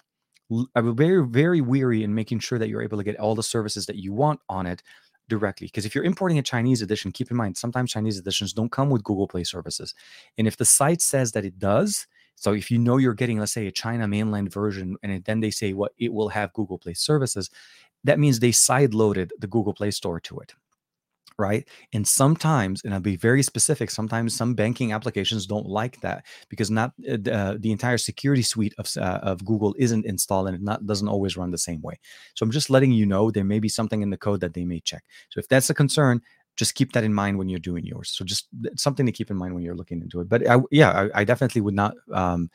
I would very, very weary in making sure that you're able to get all the services that you want on it directly. Because if you're importing a Chinese edition, keep in mind sometimes Chinese editions don't come with Google Play services. And if the site says that it does, so if you know you're getting, let's say, a China mainland version, and then they say what it will have Google Play services, that means they side loaded the Google Play Store to it right? And sometimes, and I'll be very specific, sometimes some banking applications don't like that because not uh, uh, the entire security suite of, uh, of Google isn't installed and it not, doesn't always run the same way. So I'm just letting you know there may be something in the code that they may check. So if that's a concern, just keep that in mind when you're doing yours. So just something to keep in mind when you're looking into it. But I, yeah, I, I definitely would not. Um,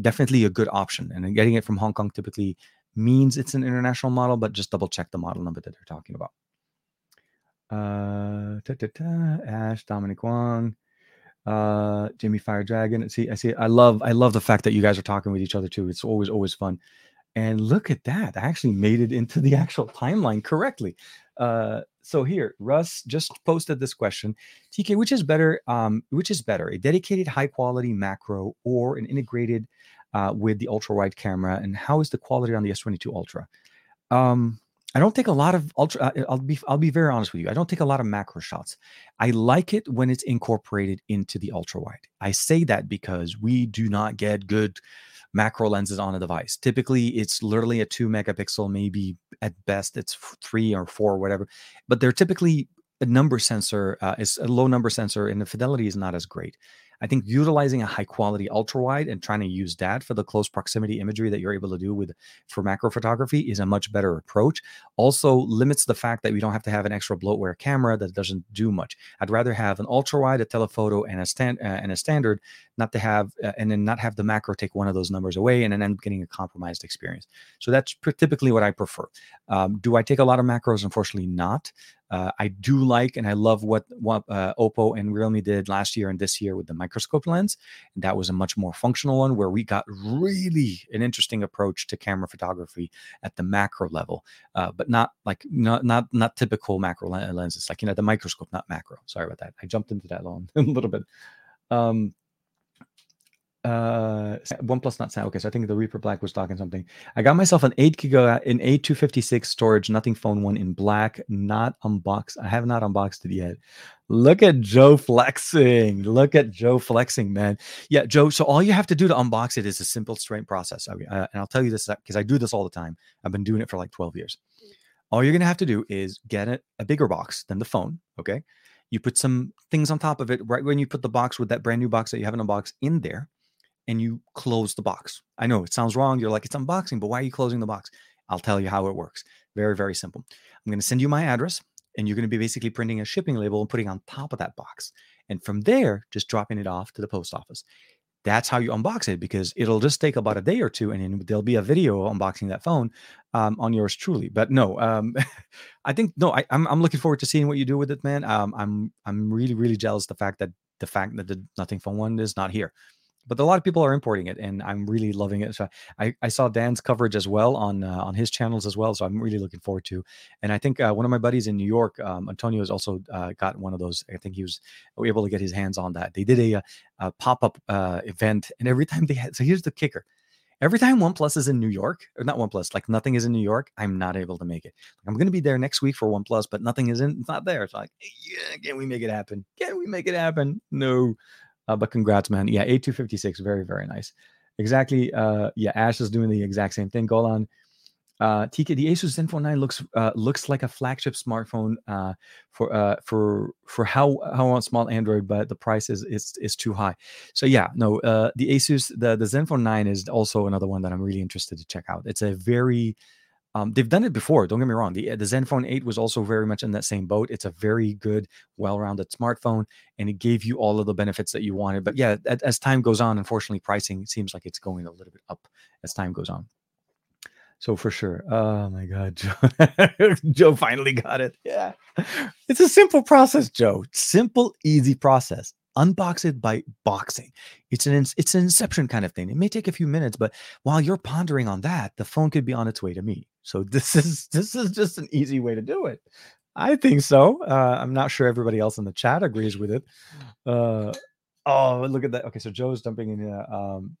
definitely a good option, and getting it from Hong Kong typically means it's an international model, but just double check the model number that they're talking about. Uh, ta, ta, Ash, Dominic Wong, uh, Jimmy Fire Dragon. See, I see. I love, I love the fact that you guys are talking with each other too. It's always, always fun. And look at that! I actually made it into the actual timeline correctly. Uh, so here, Russ just posted this question: TK, which is better? Um, which is better, a dedicated high quality macro or an integrated uh, with the ultra wide camera? And how is the quality on the S22 Ultra? Um, I don't take a lot of ultra. I'll be I'll be very honest with you. I don't take a lot of macro shots. I like it when it's incorporated into the ultra wide. I say that because we do not get good macro lenses on a device. Typically, it's literally a two megapixel, maybe at best it's three or four, whatever. But they're typically a number sensor uh, is a low number sensor, and the fidelity is not as great. I think utilizing a high quality ultra wide and trying to use that for the close proximity imagery that you're able to do with for macro photography is a much better approach. Also limits the fact that we don't have to have an extra bloatware camera that doesn't do much. I'd rather have an ultra wide, a telephoto, and a stand uh, and a standard, not to have uh, and then not have the macro take one of those numbers away and then end up getting a compromised experience. So that's typically what I prefer. Um, do I take a lot of macros? Unfortunately, not. Uh, I do like and I love what what uh, Oppo and Realme did last year and this year with the microscope lens. And that was a much more functional one where we got really an interesting approach to camera photography at the macro level, uh, but not like not not not typical macro lenses, like you know the microscope, not macro. Sorry about that. I jumped into that long a little bit. Um, uh OnePlus not sound okay. So I think the Reaper Black was talking something. I got myself an eight giga fifty six storage, nothing phone one in black, not unboxed. I have not unboxed it yet. Look at Joe flexing. Look at Joe flexing, man. Yeah, Joe. So all you have to do to unbox it is a simple, straight process. Uh, and I'll tell you this because I do this all the time. I've been doing it for like twelve years. All you're gonna have to do is get a, a bigger box than the phone. Okay. You put some things on top of it right when you put the box with that brand new box that you haven't unboxed in there and you close the box. I know it sounds wrong. You're like, it's unboxing, but why are you closing the box? I'll tell you how it works. Very, very simple. I'm going to send you my address, and you're going to be basically printing a shipping label and putting on top of that box. And from there, just dropping it off to the post office. That's how you unbox it because it'll just take about a day or two, and then there'll be a video unboxing that phone um, on yours truly. But no, um, I think no, I, am I'm, I'm looking forward to seeing what you do with it, man. Um, I'm I'm really really jealous the fact that the fact that the Nothing Phone one is not here but a lot of people are importing it and i'm really loving it so i, I saw dan's coverage as well on uh, on his channels as well so i'm really looking forward to and i think uh, one of my buddies in new york um, antonio has also uh, got one of those i think he was able to get his hands on that they did a, a pop-up uh, event and every time they had so here's the kicker every time OnePlus is in New York, or not OnePlus, like nothing is in New York, I'm not able to make it. I'm going to be there next week for OnePlus, but nothing is in, it's not there. It's like, yeah, can we make it happen? Can we make it happen? No. Uh, but congrats, man. Yeah, A256, very, very nice. Exactly. Uh, yeah, Ash is doing the exact same thing. Golan. Uh, TK, the Asus Zenfone 9 looks uh, looks like a flagship smartphone uh, for uh, for for how how on small Android, but the price is is is too high. So yeah, no, uh, the Asus the the Zenfone 9 is also another one that I'm really interested to check out. It's a very um, they've done it before. Don't get me wrong. The the Zenfone 8 was also very much in that same boat. It's a very good, well-rounded smartphone, and it gave you all of the benefits that you wanted. But yeah, as, as time goes on, unfortunately, pricing seems like it's going a little bit up as time goes on. So for sure. Oh my God, Joe. Joe finally got it. Yeah. It's a simple process, Joe. Simple, easy process unbox it by boxing. It's an it's an inception kind of thing. It may take a few minutes, but while you're pondering on that, the phone could be on its way to me. So this is this is just an easy way to do it. I think so. Uh, I'm not sure everybody else in the chat agrees with it. Uh, oh, look at that. Okay, so Joe's dumping in. Uh, um,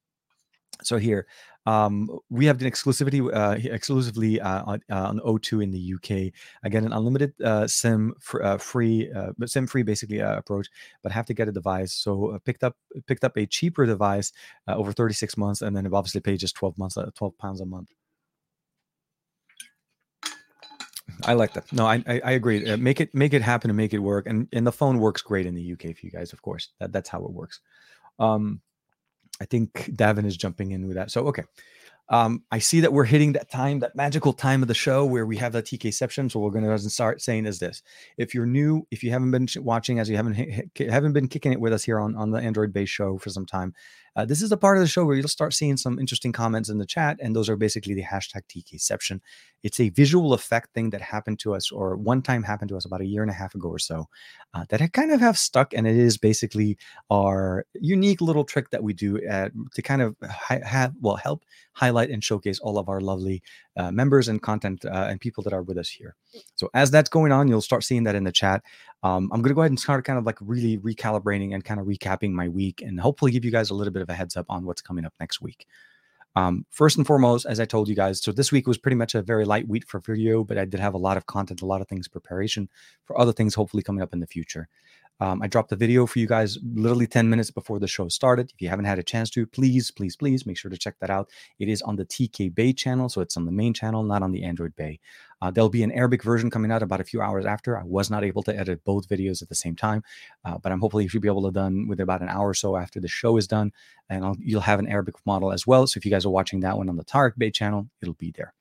so here um, we have an exclusivity uh, exclusively uh, on, uh, on, O2 in the UK. Again, an unlimited uh, SIM fr- uh, free, uh, SIM free basically approach, but have to get a device. So picked up picked up a cheaper device over 36 months, and then obviously paid just 12 months, 12 pounds a month. I like that. No, I I, I agree. Uh, make it make it happen and make it work. And and the phone works great in the UK for you guys, of course. That, that's how it works. Um, I think Davin is jumping in with that. So okay. Um, I see that we're hitting that time, that magical time of the show where we have the TKception. So we're going to start saying is this: if you're new, if you haven't been watching, as you haven't haven't been kicking it with us here on on the Android based show for some time, uh, this is a part of the show where you'll start seeing some interesting comments in the chat, and those are basically the hashtag TKception. It's a visual effect thing that happened to us, or one time happened to us about a year and a half ago or so, uh, that I kind of have stuck, and it is basically our unique little trick that we do at, to kind of have well help highlight and showcase all of our lovely uh, members and content uh, and people that are with us here. So as that's going on, you'll start seeing that in the chat. Um, I'm going to go ahead and start kind of like really recalibrating and kind of recapping my week, and hopefully give you guys a little bit of a heads up on what's coming up next week. Um, first and foremost, as I told you guys, so this week was pretty much a very light week for video, but I did have a lot of content, a lot of things preparation for other things hopefully coming up in the future. Um, I dropped a video for you guys literally 10 minutes before the show started. If you haven't had a chance to, please, please, please make sure to check that out. It is on the TK Bay channel, so it's on the main channel, not on the Android Bay. Uh, there'll be an Arabic version coming out about a few hours after. I was not able to edit both videos at the same time, uh, but I'm hopefully you should be able to done with about an hour or so after the show is done, and I'll, you'll have an Arabic model as well. So if you guys are watching that one on the Tarek Bay channel, it'll be there.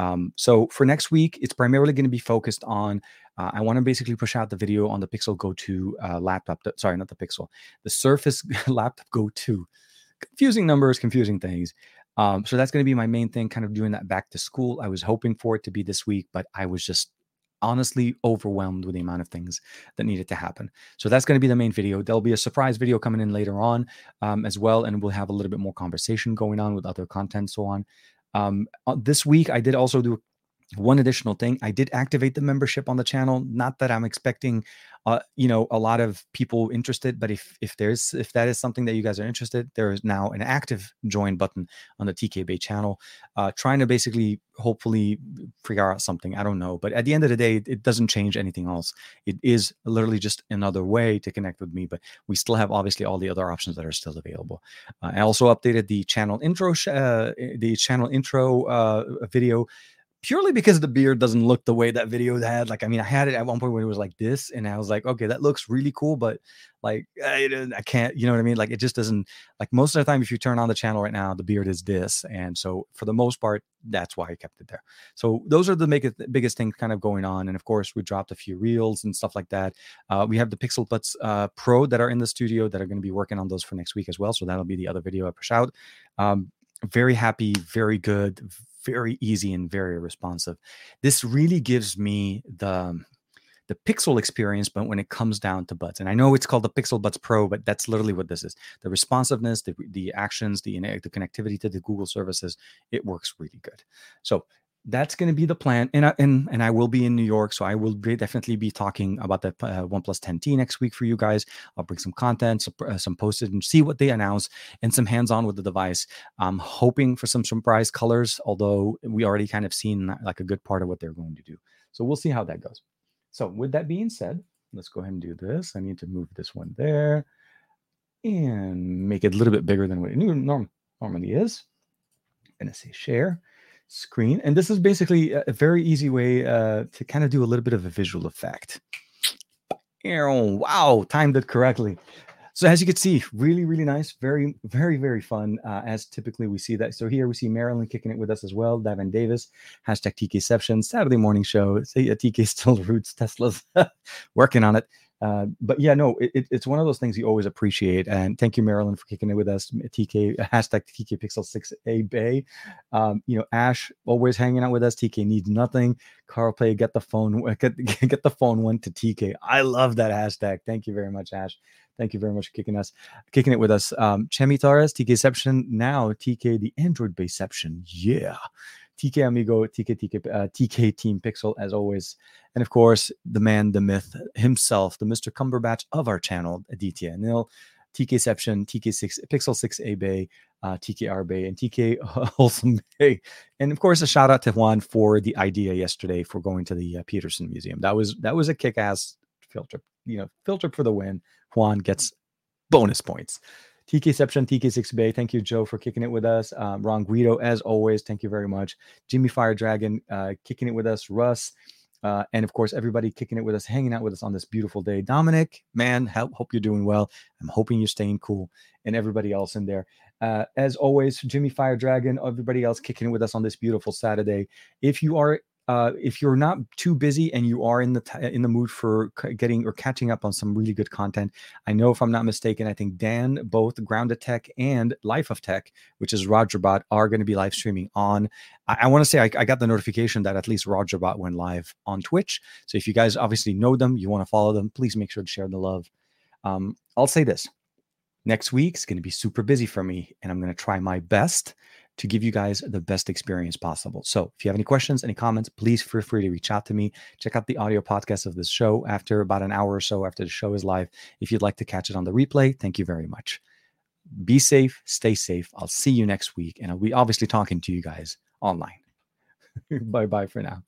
Um, so for next week, it's primarily going to be focused on. Uh, I want to basically push out the video on the Pixel Go 2 uh, laptop. sorry, not the Pixel, the Surface laptop Go 2. Confusing numbers, confusing things. Um, so that's going to be my main thing, kind of doing that back to school. I was hoping for it to be this week, but I was just honestly overwhelmed with the amount of things that needed to happen. So that's going to be the main video. There'll be a surprise video coming in later on um, as well, and we'll have a little bit more conversation going on with other content, so on. Um, uh, this week, I did also do one additional thing. I did activate the membership on the channel. Not that i'm expecting uh you know a lot of people interested but if if there's if that is something that you guys are interested there is now an active join button on the tk bay channel uh trying to basically hopefully figure out something i don't know but at the end of the day it doesn't change anything else. It is literally just another way to connect with me but we still have obviously all the other options that are still available. Uh, i also updated the channel intro sh- uh, the channel intro uh video purely because the beard doesn't look the way that video had. Like, I mean, I had it at one point when it was like this, and I was like, okay, that looks really cool, but like, I, I, can't, you know what I mean? Like, it just doesn't. Like most of the time, if you turn on the channel right now, the beard is this, and so for the most part, that's why I kept it there. So those are the biggest biggest things kind of going on, and of course, we dropped a few reels and stuff like that. Uh, we have the Pixel Buds uh, Pro that are in the studio that are going to be working on those for next week as well. So that'll be the other video I push out. Um, very happy, very good, very easy and very responsive. This really gives me the the Pixel experience, but when it comes down to buds, and I know it's called the Pixel Buds Pro, but that's literally what this is: the responsiveness, the the actions, the the connectivity to the Google services. It works really good. So that's going to be the plan and I, and and I will be in New York so I will be, definitely be talking about the uh, OnePlus 10T next week for you guys. I'll bring some content some, uh, some posted and see what they announce and some hands-on with the device. I'm hoping for some surprise colors although we already kind of seen like a good part of what they're going to do. So we'll see how that goes. So with that being said let's go ahead and do this. I need to move this one there and make it a little bit bigger than what it normally is. I'm gonna say share screen. And this is basically a, very easy way uh, to kind of do a little bit of a visual effect. Wow, timed it correctly. So as you can see, really, really nice, very, very, very fun. Uh, as typically we see that. So here we see Marilyn kicking it with us as well. Davin Davis, hashtag TKception, Saturday morning show. Say TK still roots Teslas, working on it. Uh, but yeah, no, it, it's one of those things you always appreciate. And thank you, Marilyn, for kicking it with us. TK hashtag TK Pixel Six A Bay. Um, you know, Ash always hanging out with us. TK needs nothing. Carl Pei, get the phone, get, get the phone one to TK. I love that hashtag. Thank you very much, Ash. Thank you very much for kicking us, kicking it with us. Um, Chemi Torres, TKception now, TK the Android Bayception. Yeah. TK Amigo, TK, TK, uh, TK Team Pixel, as always. And of course, the man, the myth himself, the Mr. Cumberbatch of our channel, Aditya Nil, TKception, TK6, Pixel 6A Bay, uh, TKR Bay, and TK Wholesome Bay. And of course, a shout out to Juan for the idea yesterday for going to the uh, Petersen Museum. That was that was a kick ass filter, you know, filter for the win. Juan gets bonus points. TKception, TK6 Bay, thank you, Joe, for kicking it with us. Um, Ron Guido, as always, thank you very much. Jimmy Fire Dragon, uh, kicking it with us. Russ, uh, and of course, everybody kicking it with us, hanging out with us on this beautiful day. Dominic, man, help, hope you're doing well. I'm hoping you're staying cool, and everybody else in there. Uh, as always, Jimmy Fire Dragon, everybody else kicking it with us on this beautiful Saturday. If you are uh, if you're not too busy and you are in the t- in the mood for c- getting or catching up on some really good content, I know if I'm not mistaken, I think Dan, both Grounded Tech and Life of Tech, which is Rogerbot, are going to be live streaming on. I, I want to say I, I, got the notification that at least Rogerbot went live on Twitch. So if you guys obviously know them, you want to follow them, please make sure to share the love. Um, I'll say this: next week's going to be super busy for me, and I'm going to try my best to give you guys the best experience possible. So if you have any questions, any comments, please feel free to reach out to me. Check out the audio podcast of this show after about an hour or so after the show is live. If you'd like to catch it on the replay, thank you very much. be safe, stay safe. I'll see you next week. And I'll be obviously talking to you guys online. bye bye for now.